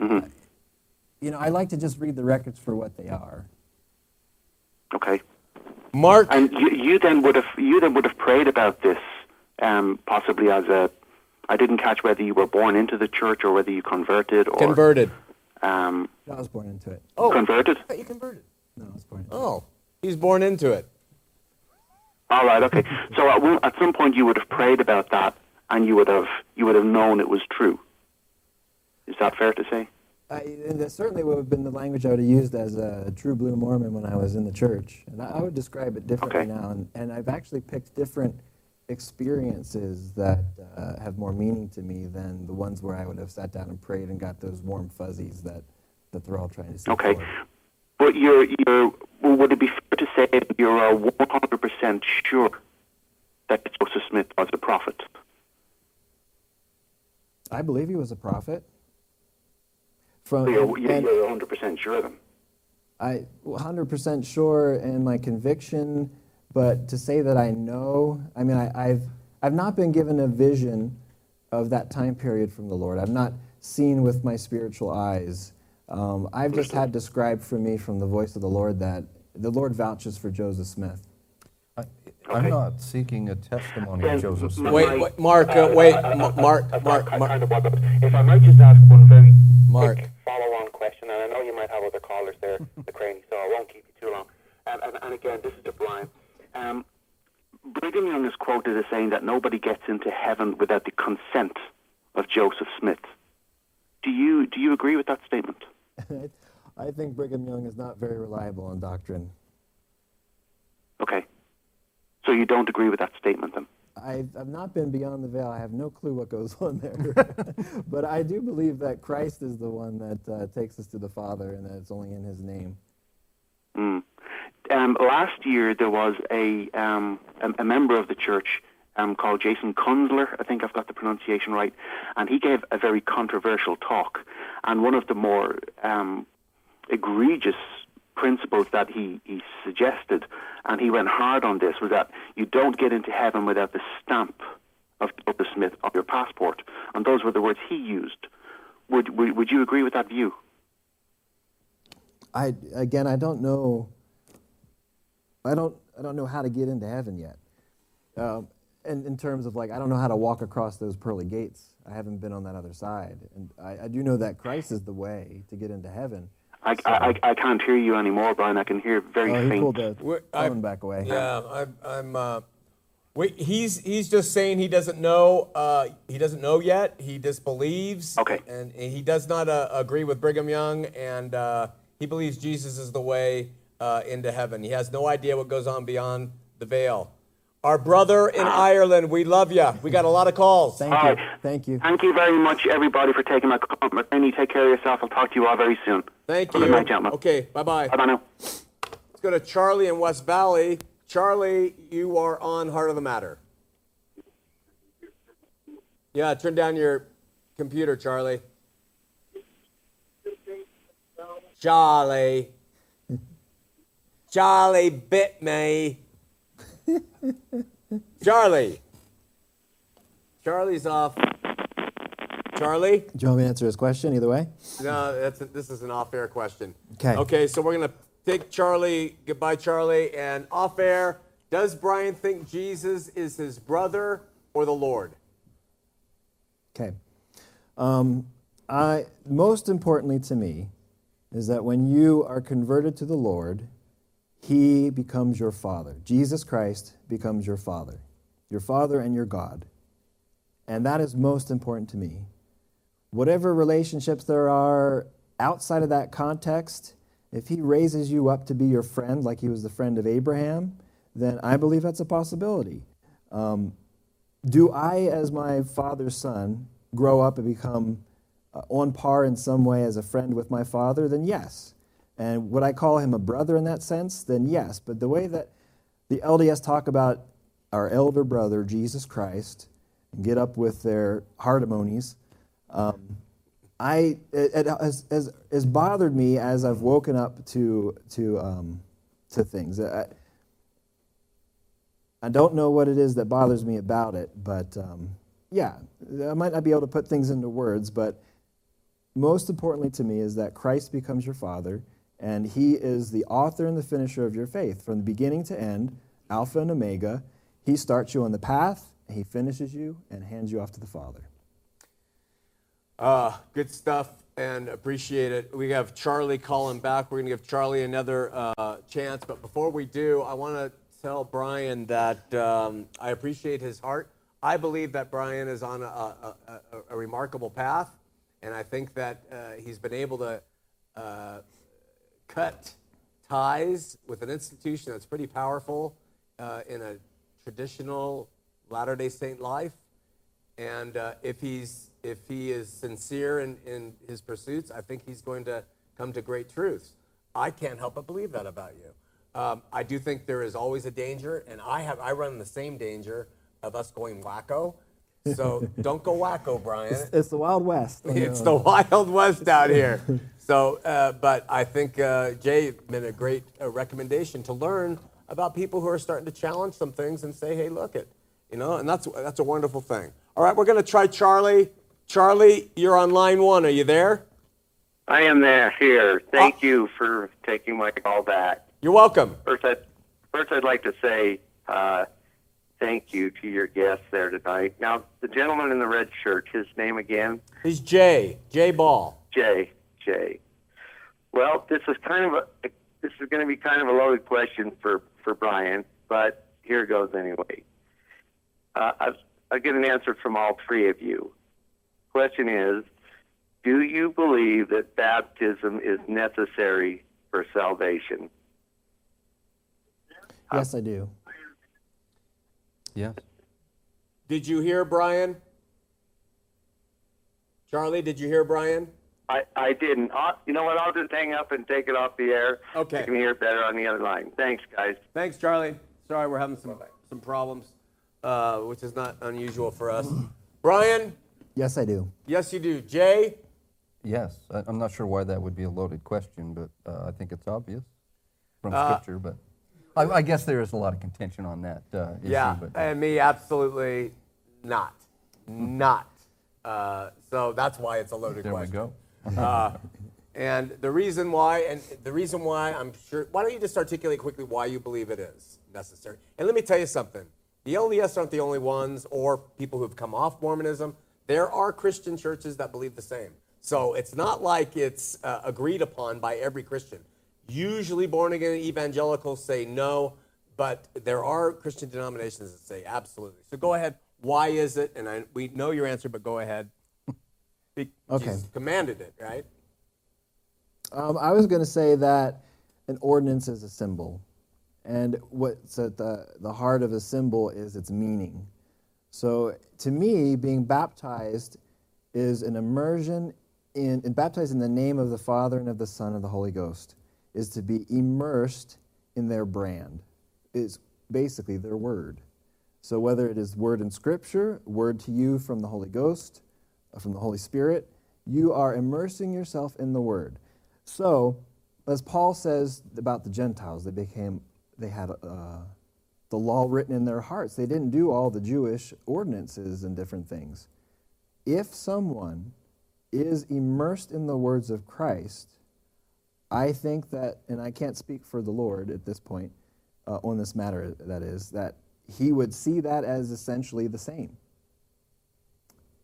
you know, I like to just read the records for what they are. Okay. Mark, And you, you then would have you then would have prayed about this, um, possibly as a. I didn't catch whether you were born into the church or whether you converted or converted. um, I was born into it. Oh, converted. you converted. No, I was born into it. Oh, he's born into it. All right, okay. So at, one, at some point you would have prayed about that, and you would have you would have known it was true. Is that fair to say? I, and that certainly would have been the language I would have used as a true blue Mormon when I was in the church. And I, I would describe it differently Okay. now. And, and I've actually picked different experiences that uh, have more meaning to me than the ones where I would have sat down and prayed and got those warm fuzzies that, that they're all trying to see. Okay. for. But you're you're well, would it be fair to say that you're hundred percent sure that Joseph Smith was a prophet? I believe he was a prophet. From, So you're you're and you're one hundred percent sure of him? I 100% sure and my conviction, but to say that I know, I mean, I, I've I've not been given a vision of that time period from the Lord. I've not seen with my spiritual eyes. Um, I've just had described for me from the voice of the Lord that the Lord vouches for Joseph Smith. I, I'm not seeking a testimony Then of Joseph Smith. Wait, wait, Mark, uh, wait, Ma- Mark, Mark, I Mark. kind of was, but if I might just ask one very Mark. quick follow-on question, and I know you might have other callers there, McCraney, so I won't keep you too long. Um, and, and again, this is to Brian. Um, Brigham Young is quoted as saying that nobody gets into heaven without the consent of Joseph Smith. Do you do you agree with that statement? [LAUGHS] I think Brigham Young is not very reliable on doctrine. Okay. So you don't agree with that statement then? I've, I've not been beyond the veil. I have no clue what goes on there. [LAUGHS] [LAUGHS] but I do believe that Christ is the one that uh, takes us to the Father and that it's only in his name. Mm. Um, last year there was a um, a, a member of the church um, called Jason Kunzler. I think I've got the pronunciation right, and he gave a very controversial talk. And one of the more um, egregious principles that he, he suggested, and he went hard on this, was that you don't get into heaven without the stamp of Joseph Smith on your passport. And those were the words he used. Would, would, would you agree with that view? I again, I don't know. I don't. I don't know how to get into heaven yet. Um, and in terms of like, I don't know how to walk across those pearly gates. I haven't been on that other side, and I, I do know that Christ is the way to get into heaven. I, I, I, I can't hear you anymore, Brian. I can hear very Oh, he faint. pulled the We're- I- phone back away. Yeah, I'm. I'm uh, wait, he's he's just saying he doesn't know. Uh, he doesn't know yet. He disbelieves. Okay. And, and he does not uh, agree with Brigham Young, and uh, he believes Jesus is the way uh, into heaven. He has no idea what goes on beyond the veil. Our brother in Ireland, we love you. We got a lot of calls. Thank All you. right. Thank you. Thank you very much, everybody, for taking my call. McCraney, take care of yourself. I'll talk to you all very soon. Thank Good you. night, gentlemen. Okay, bye bye. Bye bye now. Let's go to Charlie in West Valley. Charlie, you are on Heart of the Matter. Yeah, turn down your computer, Charlie. Charlie. Charlie bit me. Charlie. Charlie's off. Charlie? Do you want me to answer his question either way? No, that's this is an off-air question. Okay. Okay, so we're gonna take Charlie. Goodbye, Charlie. And off-air, does Brian think Jesus is his brother or the Lord? Okay. Um, I most importantly to me is that when you are converted to the Lord, He becomes your Father. Jesus Christ becomes your Father, your Father and your God, and that is most important to me. Whatever relationships there are outside of that context, if He raises you up to be your friend, like He was the friend of Abraham, then I believe that's a possibility. Um, do I, as my father's son, grow up and become on par in some way as a friend with my father? Then yes. And would I call him a brother in that sense? Then yes. But the way that the LDS talk about our elder brother, Jesus Christ, and get up with their harmonies, um, I, it, it has, has, has bothered me as I've woken up to, to, um, to things. I, I don't know what it is that bothers me about it, but um, yeah, I might not be able to put things into words, but most importantly to me is that Christ becomes your Father, and He is the author and the finisher of your faith. From the beginning to end, Alpha and Omega, He starts you on the path, He finishes you, and hands you off to the Father. Uh, good stuff and appreciate it. We have Charlie calling back. We're going to give Charlie another uh, chance. But before we do, I want to tell Brian that um, I appreciate his heart. I believe that Brian is on a, a, a, a remarkable path. And I think that uh, he's been able to uh, cut ties with an institution that's pretty powerful uh, in a traditional Latter day Saint life. And uh, if he's if he is sincere in, in his pursuits, I think he's going to come to great truths. I can't help but believe that about you. Um, I do think there is always a danger, and I have I run the same danger of us going wacko. So don't go wacko, Brian. It's the Wild West. [LAUGHS] It's the Wild West out here. [LAUGHS] So, uh, but I think uh, Jay made a great uh, recommendation to learn about people who are starting to challenge some things and say, "Hey, look it," you know, and that's that's a wonderful thing. All right, we're going to try Charlie. Charlie, you're on line one. Are you there? I am there here. Thank you for taking my call back. You're welcome. First, I'd, first I'd like to say uh, thank you to your guests there tonight. Now, the gentleman in the red shirt, his name again? He's Jay. Jay Ball. Jay. Jay. Well, this is kind of a this is going to be kind of a loaded question for for Brian, but here goes anyway. Uh, I've, I'll get an answer from all three of you. Question is, do you believe that baptism is necessary for salvation? Yes, I do. Yes. Did you hear Brian? Charlie, did you hear Brian? I, I didn't. Uh, you know what? I'll just hang up and take it off the air. Okay. I can hear it better on the other line. Thanks, guys. Thanks, Charlie. Sorry, we're having some some problems, uh, which is not unusual for us. [CLEARS THROAT] Brian, Yes, I do. yes, you do. Jay, Yes. I, I'm not sure why that would be a loaded question, but uh, I think it's obvious from Uh, Scripture. But I, I guess there is a lot of contention on that uh, issue. yeah, But, and me, absolutely not, not. Uh, so that's why it's a loaded there we question. go. Uh, and the reason why, and the reason why, I'm sure. Why don't you just articulate quickly why you believe it is necessary? And let me tell you something. The LDS aren't the only ones, or people who've come off Mormonism. There are Christian churches that believe the same. So it's not like it's uh, agreed upon by every Christian. Usually, born again evangelicals say no, but there are Christian denominations that say absolutely. So go ahead. Why is it? And I, we know your answer, but go ahead. Be- Okay. Jesus commanded it, right? Um, I was going to say that an ordinance is a symbol, and what's at the, the heart of a symbol is its meaning. So, to me, being baptized is an immersion in, and baptized in the name of the Father and of the Son and of the Holy Ghost, is to be immersed in their brand, is basically their word. So, whether it is word in Scripture, word to you from the Holy Ghost, uh, from the Holy Spirit, you are immersing yourself in the word. So, as Paul says about the Gentiles, they became, they had uh, the law written in their hearts. They didn't do all the Jewish ordinances and different things. If someone is immersed in the words of Christ, I think that, and I can't speak for the Lord at this point uh, on this matter, that is, that he would see that as essentially the same.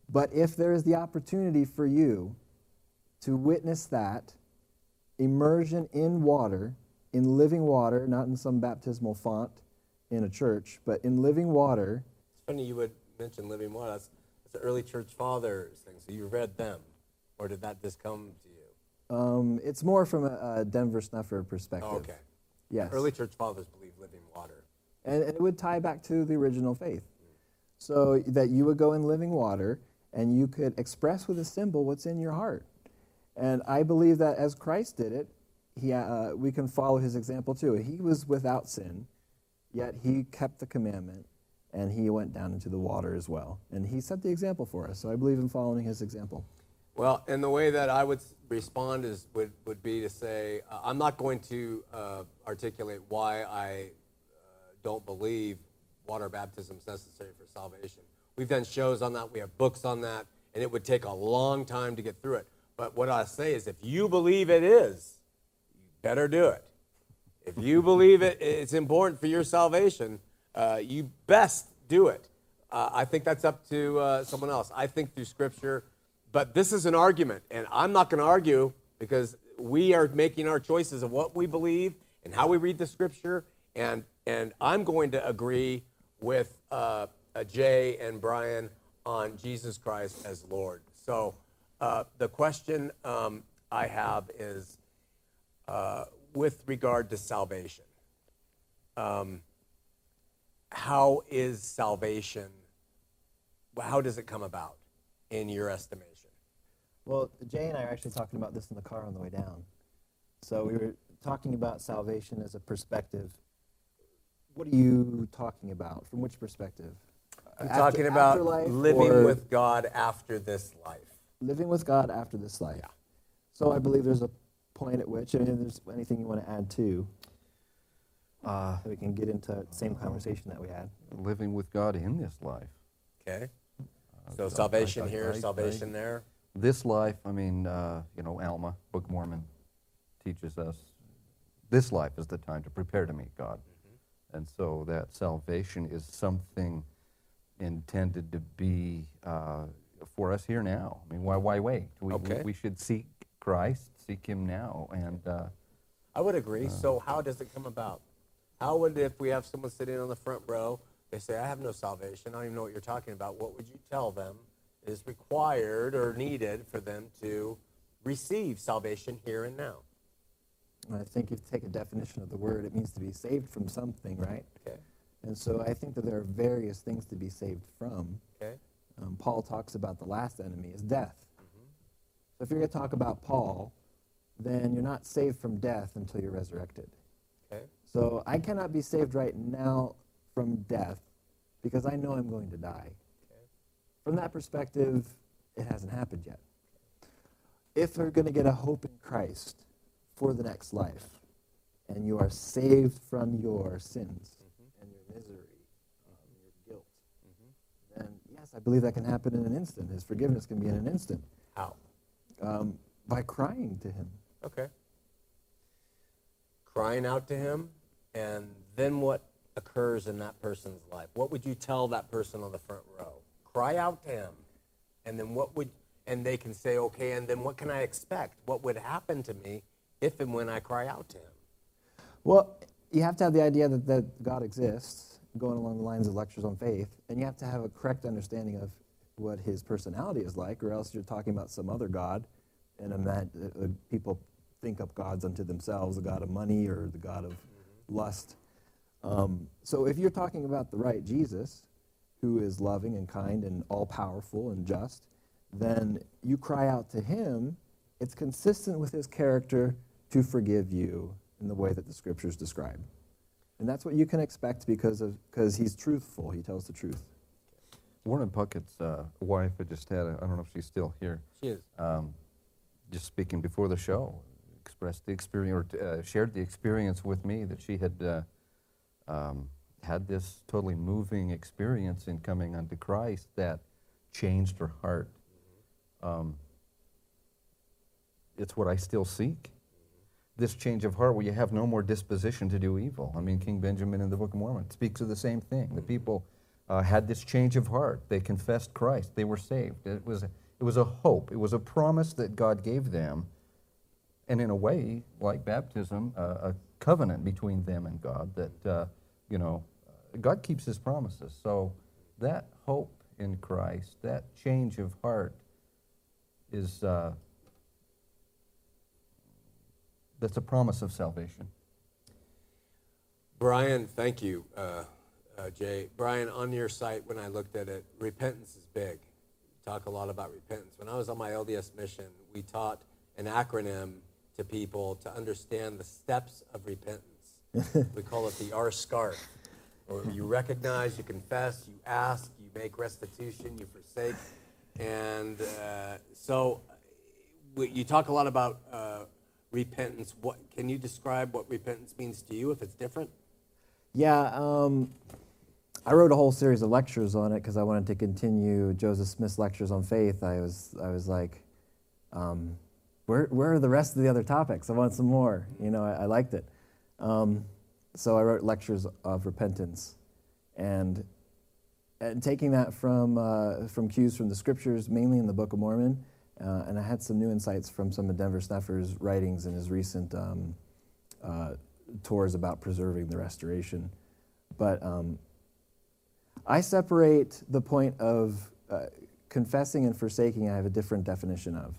But if there is the opportunity for you to witness that immersion in water, in living water, not in some baptismal font in a church, but in living water, It's funny you would mention living water. That's, that's the early church fathers thing. So you read them, or did that just come to you? Um, it's more from a, a Denver Snuffer perspective. Oh, okay. Yes. Early church fathers believe living water. and, and it would tie back to the original faith. So that you would go in living water and you could express with a symbol what's in your heart. And I believe that as Christ did it, he, uh, we can follow his example too. He was without sin, yet he kept the commandment and he went down into the water as well. And he set the example for us. So I believe in following his example. Well, and the way that I would respond is would, would be to say uh, I'm not going to uh, articulate why I uh, don't believe water baptism is necessary for salvation. We've done shows on that. We have books on that, and it would take a long time to get through it. But what I say is, if you believe it is, you better do it. If you believe it, it's important for your salvation. Uh, you best do it. Uh, I think that's up to uh, someone else. I think through Scripture, but this is an argument, and I'm not going to argue because we are making our choices of what we believe and how we read the Scripture, and and I'm going to agree with uh, uh, Jay and Brian on Jesus Christ as Lord. So uh, the question um, I have is uh, with regard to salvation. Um, how is salvation? How does it come about in your estimation? Well, Jay and I are actually talking about this in the car on the way down. So we were talking about salvation as a perspective. What are you talking about? From which perspective? I'm After- talking about living with God after this life. living with God after this life. Yeah. So I believe there's a point at which, I mean, if there's anything you want to add to, Uh, so we can get into the same conversation that we had. living with God in this life. Okay. So I- salvation I- here, I- salvation there. This life, I mean, uh, you know, Alma, Book of Mormon, teaches us this life is the time to prepare to meet God. And so that salvation is something intended to be uh, for us here now. I mean, why, why wait? We, Okay. we, we should seek Christ, seek Him now. And uh, I would agree. so how does it come about? How would if we have someone sitting on the front row, they say, "I have no salvation. I don't even know what you're talking about." What would you tell them is required or needed for them to receive salvation here and now? I think if you take a definition of the word, it means to be saved from something, right? Okay. And so I think that there are various things to be saved from. Okay. Um, Paul talks about the last enemy is death. So if you're going to talk about Paul, then you're not saved from death until you're resurrected. Okay. So I cannot be saved right now from death because I know I'm going to die. From that perspective, it hasn't happened yet. If we're going to get a hope in Christ for the next life, and you are saved from your sins and your misery, um, your guilt, then yes, I believe that can happen in an instant. His forgiveness can be in an instant How? um, by crying to Him. Okay. Crying out to him, and then what occurs in that person's life? What would you tell that person on the front row? Cry out to him, and then what would, and they can say, okay, and then what can I expect? What would happen to me if and when I cry out to him? Well, you have to have the idea that, that God exists, going along the lines of lectures on faith, and you have to have a correct understanding of what his personality is like, or else you're talking about some other God, and imag- uh, uh, people think up gods unto themselves, the God of money or the God of lust. Um, so if you're talking about the right Jesus, who is loving and kind and all powerful and just, then you cry out to him. It's consistent with his character to forgive you in the way that the scriptures describe. And that's what you can expect because of because he's truthful. He tells the truth. Warren Puckett's uh, wife had just had, a, I don't know if she's still here, She is. um, just speaking before the show, expressed the experience, or uh, shared the experience with me that she had uh, um, had this totally moving experience in coming unto Christ that changed her heart. Um, it's what I still seek. This change of heart where you have no more disposition to do evil. I mean, King Benjamin in the Book of Mormon speaks of the same thing. The people uh, had this change of heart. They confessed Christ. They were saved. It was, it was a hope. It was a promise that God gave them. And in a way, like baptism, uh, a covenant between them and God that, uh, you know, God keeps his promises. So that hope in Christ, that change of heart is, uh, that's a promise of salvation. Brian, thank you, uh, uh, Jay. Brian, on your site, when I looked at it, repentance is big. You talk a lot about repentance. When I was on my LDS mission, we taught an acronym to people to understand the steps of repentance. [LAUGHS] we call it the R SCART. Or you recognize, you confess, you ask, you make restitution, you forsake. And uh, so you talk a lot about uh, repentance. What Can you describe what repentance means to you if it's different? Yeah, um, I wrote a whole series of lectures on it because I wanted to continue Joseph Smith's lectures on faith. I was, I was like, um, where, where are the rest of the other topics? I want some more. You know, I, I liked it. Um, so I wrote lectures of repentance, and, and taking that from uh, from cues from the scriptures, mainly in the Book of Mormon, uh, and I had some new insights from some of Denver Snuffer's writings and his recent um, uh, tours about preserving the restoration. But um, I separate the point of uh, confessing and forsaking. I have a different definition of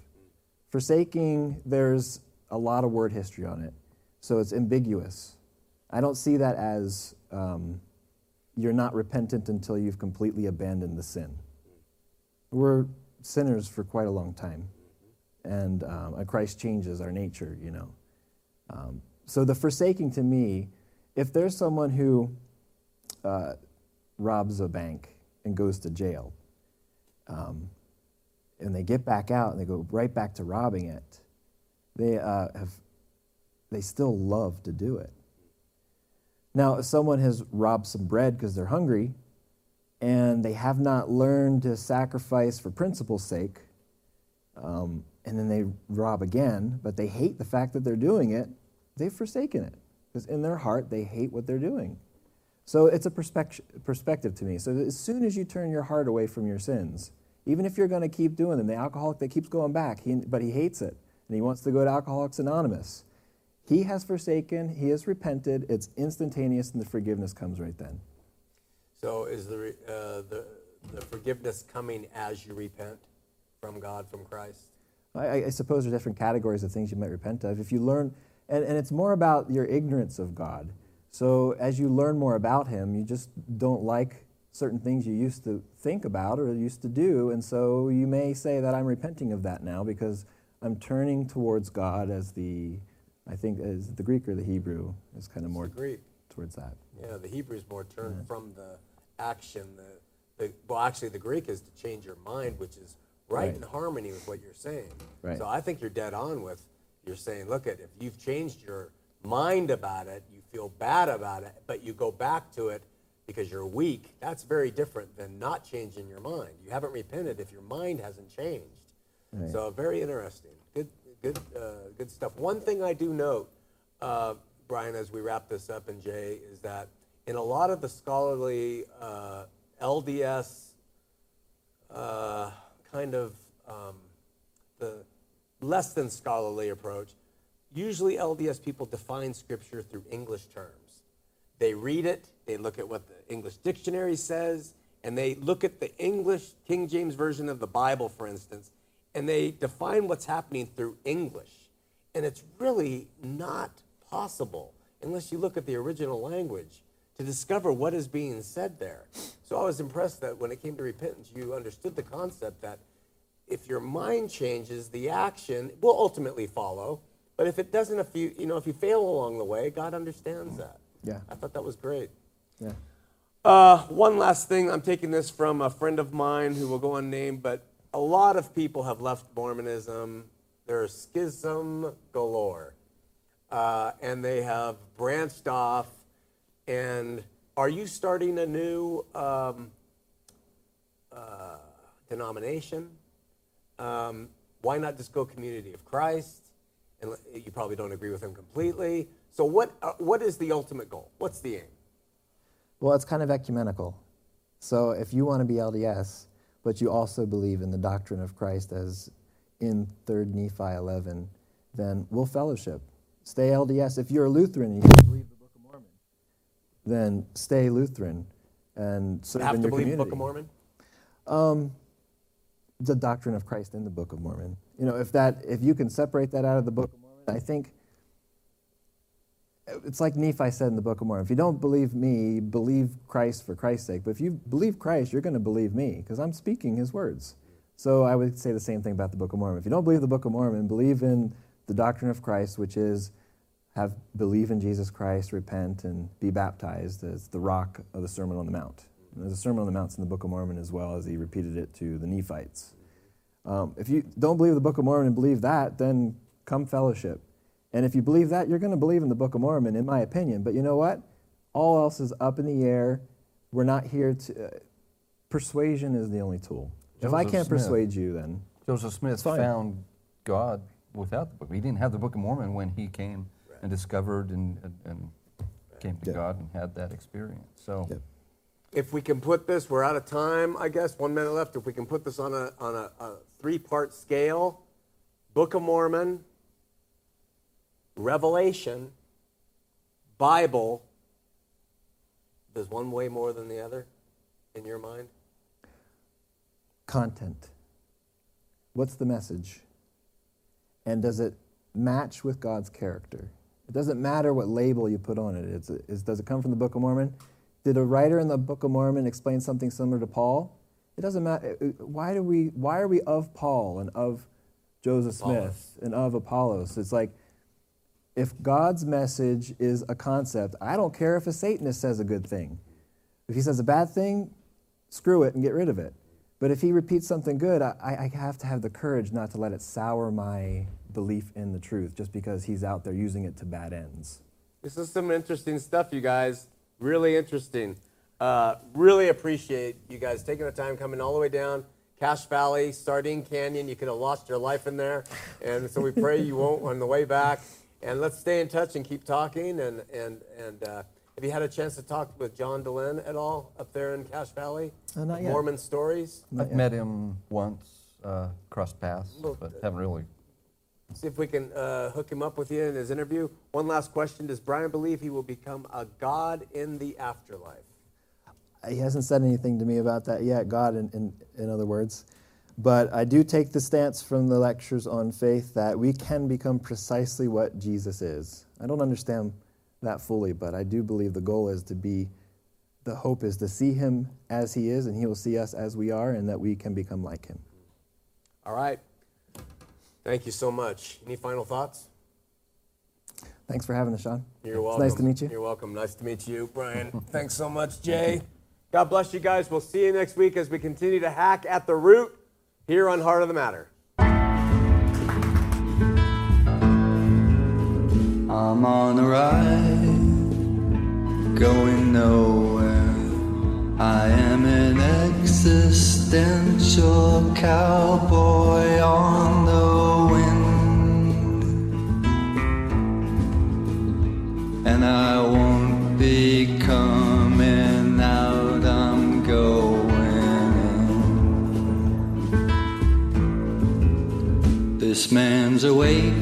forsaking. There's a lot of word history on it, so it's ambiguous. I don't see that as um, you're not repentant until you've completely abandoned the sin. We're sinners for quite a long time, and um, Christ changes our nature, you know. Um, so the forsaking to me, if there's someone who uh, robs a bank and goes to jail, um, and they get back out and they go right back to robbing it, they uh, have they still love to do it. Now, if someone has robbed some bread because they're hungry, and they have not learned to sacrifice for principle's sake, um, and then they rob again, but they hate the fact that they're doing it, they've forsaken it. because in their heart they hate what they're doing. So it's a perspec- perspective to me. So as soon as you turn your heart away from your sins, even if you're going to keep doing them, the alcoholic that keeps going back, he, but he hates it and he wants to go to Alcoholics Anonymous. He has forsaken, he has repented, it's instantaneous, and the forgiveness comes right then. So is the, re- uh, the, the forgiveness coming as you repent from God, from Christ? I, I suppose there are different categories of things you might repent of. If you learn, and, and it's more about your ignorance of God. So as you learn more about Him, you just don't like certain things you used to think about or used to do, and so you may say that I'm repenting of that now because I'm turning towards God as the, I think, as the Greek or the Hebrew is kind of more Greek. towards that. Yeah, the Hebrew is more turned from the action. The, the, well, actually, the Greek is to change your mind, which is right, Right. in harmony with what you're saying. Right. So I think you're dead on with you're saying, look at if you've changed your mind about it, you feel bad about it, but you go back to it because you're weak. That's very different than not changing your mind. You haven't repented if your mind hasn't changed. Right. So very interesting. Good, uh, good stuff. One thing I do note, uh, Brian, as we wrap this up, and Jay, is that in a lot of the scholarly uh, LDS uh, kind of um, the less than scholarly approach, usually LDS people define Scripture through English terms. They read it, they look at what the English dictionary says, and they look at the English King James Version of the Bible, for instance, and they define what's happening through English. And it's really not possible unless you look at the original language to discover what is being said there. So I was impressed that when it came to repentance, you understood the concept that if your mind changes, the action will ultimately follow. But if it doesn't, if you you know if you fail along the way, God understands that. Yeah. I thought that was great. Yeah. Uh, one last thing, I'm taking this from a friend of mine who will go unnamed, but a lot of people have left Mormonism. There's schism galore. Uh, and they have branched off. And are you starting a new um, uh, denomination? Um, why not just go Community of Christ? And you probably don't agree with him completely. So, what, uh, what is the ultimate goal? What's the aim? Well, it's kind of ecumenical. So if you want to be LDS, but you also believe in the doctrine of Christ as in 3rd Nephi 11, then we'll fellowship. Stay LDS. If you're a Lutheran and you believe the Book of Mormon, then stay Lutheran and serve have in to your believe the. Book of Mormon? Um, the doctrine of Christ in the Book of Mormon. You know, if that, if you can separate that out of the Book of Mormon, I think it's like Nephi said in the Book of Mormon. If you don't believe me, believe Christ for Christ's sake. But if you believe Christ, you're going to believe me because I'm speaking His words. So I would say the same thing about the Book of Mormon. If you don't believe the Book of Mormon, believe in the doctrine of Christ, which is have believe in Jesus Christ, repent, and be baptized as the rock of the Sermon on the Mount. And there's a Sermon on the Mount in the Book of Mormon as well as he repeated it to the Nephites. Um, if you don't believe the Book of Mormon and believe that, then come fellowship. And if you believe that, you're going to believe in the Book of Mormon, in my opinion. But you know what? All else is up in the air. We're not here to. Uh, persuasion is the only tool. if I can't Smith. persuade you, then Joseph Smith fine. found God without the book. He didn't have the Book of Mormon when he came and discovered and, and, and came to Yeah. God and had that experience. So Yep. If we can put this, we're out of time, I guess, one minute left. If we can put this on a, on a, a three part scale Book of Mormon, Revelation, Bible, does one weigh more than the other in your mind? content. What's the message? And does it match with God's character? It doesn't matter what label you put on it. It's, it's, does it come from the Book of Mormon? Did a writer in the Book of Mormon explain something similar to Paul? It doesn't matter. Uh, uh, why, do we, why are we of Paul and of Joseph Smith and of Apollos? It's like, if God's message is a concept, I don't care if a Satanist says a good thing. If he says a bad thing, screw it and get rid of it. But if he repeats something good, I, I have to have the courage not to let it sour my belief in the truth just because he's out there using it to bad ends. This is some interesting stuff, you guys. Really interesting. Uh, really appreciate you guys taking the time coming all the way down Cache Valley, Sardine Canyon. You could have lost your life in there. And so we pray you won't on the way back. And let's stay in touch and keep talking. And and and uh, have you had a chance to talk with John Dehlin at all up there in Cache Valley? Uh, not yet. Mormon stories. Not I've yet. met him once, uh, crossed paths, Well, but haven't really. See if we can uh, hook him up with you in his interview. One last question: Does Brian believe he will become a god in the afterlife? He hasn't said anything to me about that yet, God, in, in, in other words. But I do take the stance from the lectures on faith that we can become precisely what Jesus is. I don't understand that fully, but I do believe the goal is to be, the hope is to see him as he is, and he will see us as we are, and that we can become like him. All right. Thank you so much. Any final thoughts? Thanks for having us, Shawn. You're It's welcome. nice to meet you. You're welcome. Nice to meet you, Brian. [LAUGHS] Thanks so much, Jay. God bless you guys. We'll see you next week as we continue to hack at the root here on Heart of the Matter. I'm on a ride, going nowhere. I am an existential cowboy on the wind, and I This man's awake.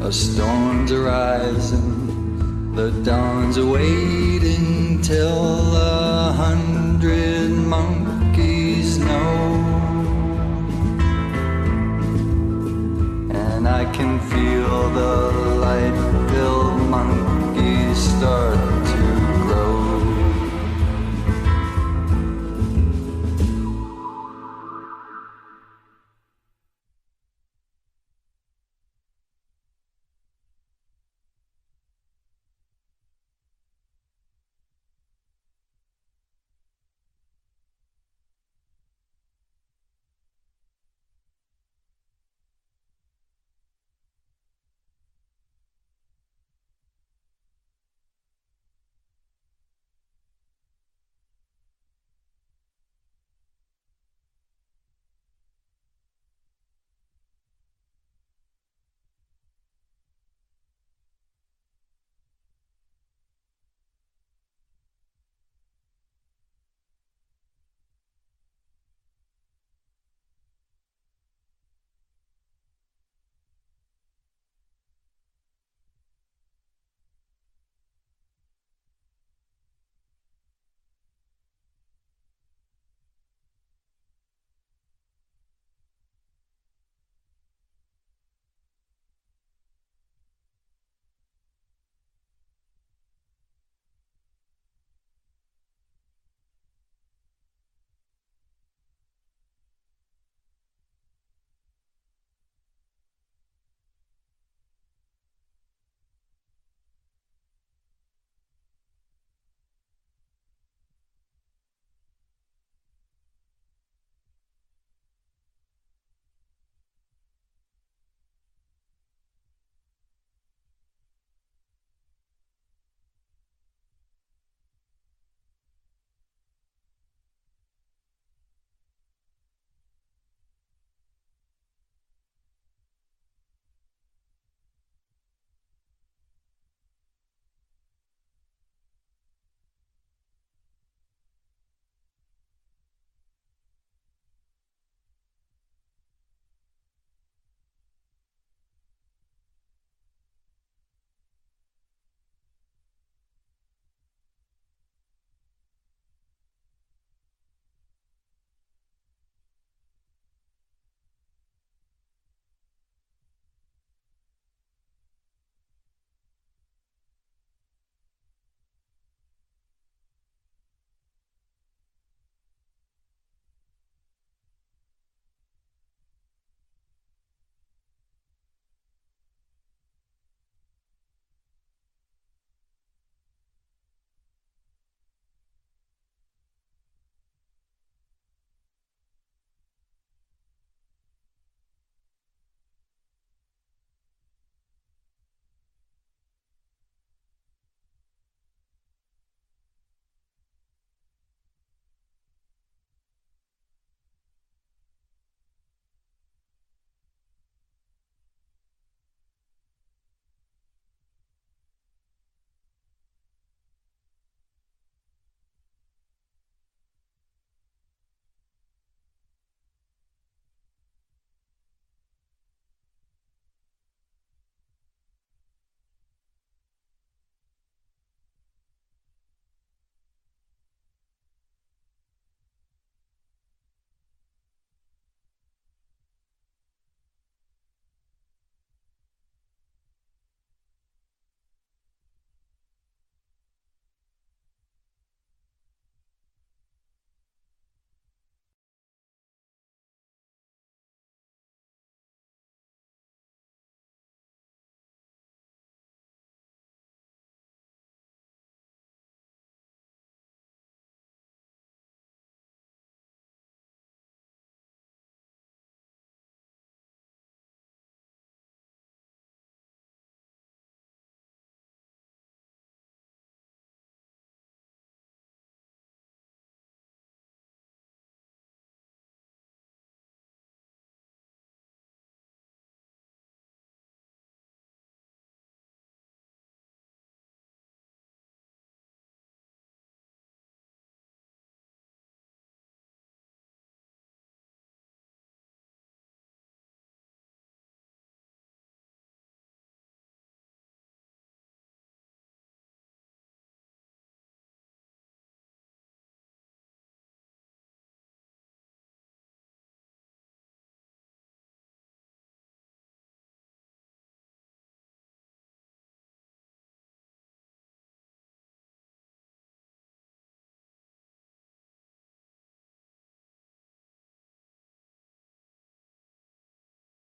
A storm's arising, the dawn's awaiting till a hundred monkeys know. And I can feel the light filled monkeys start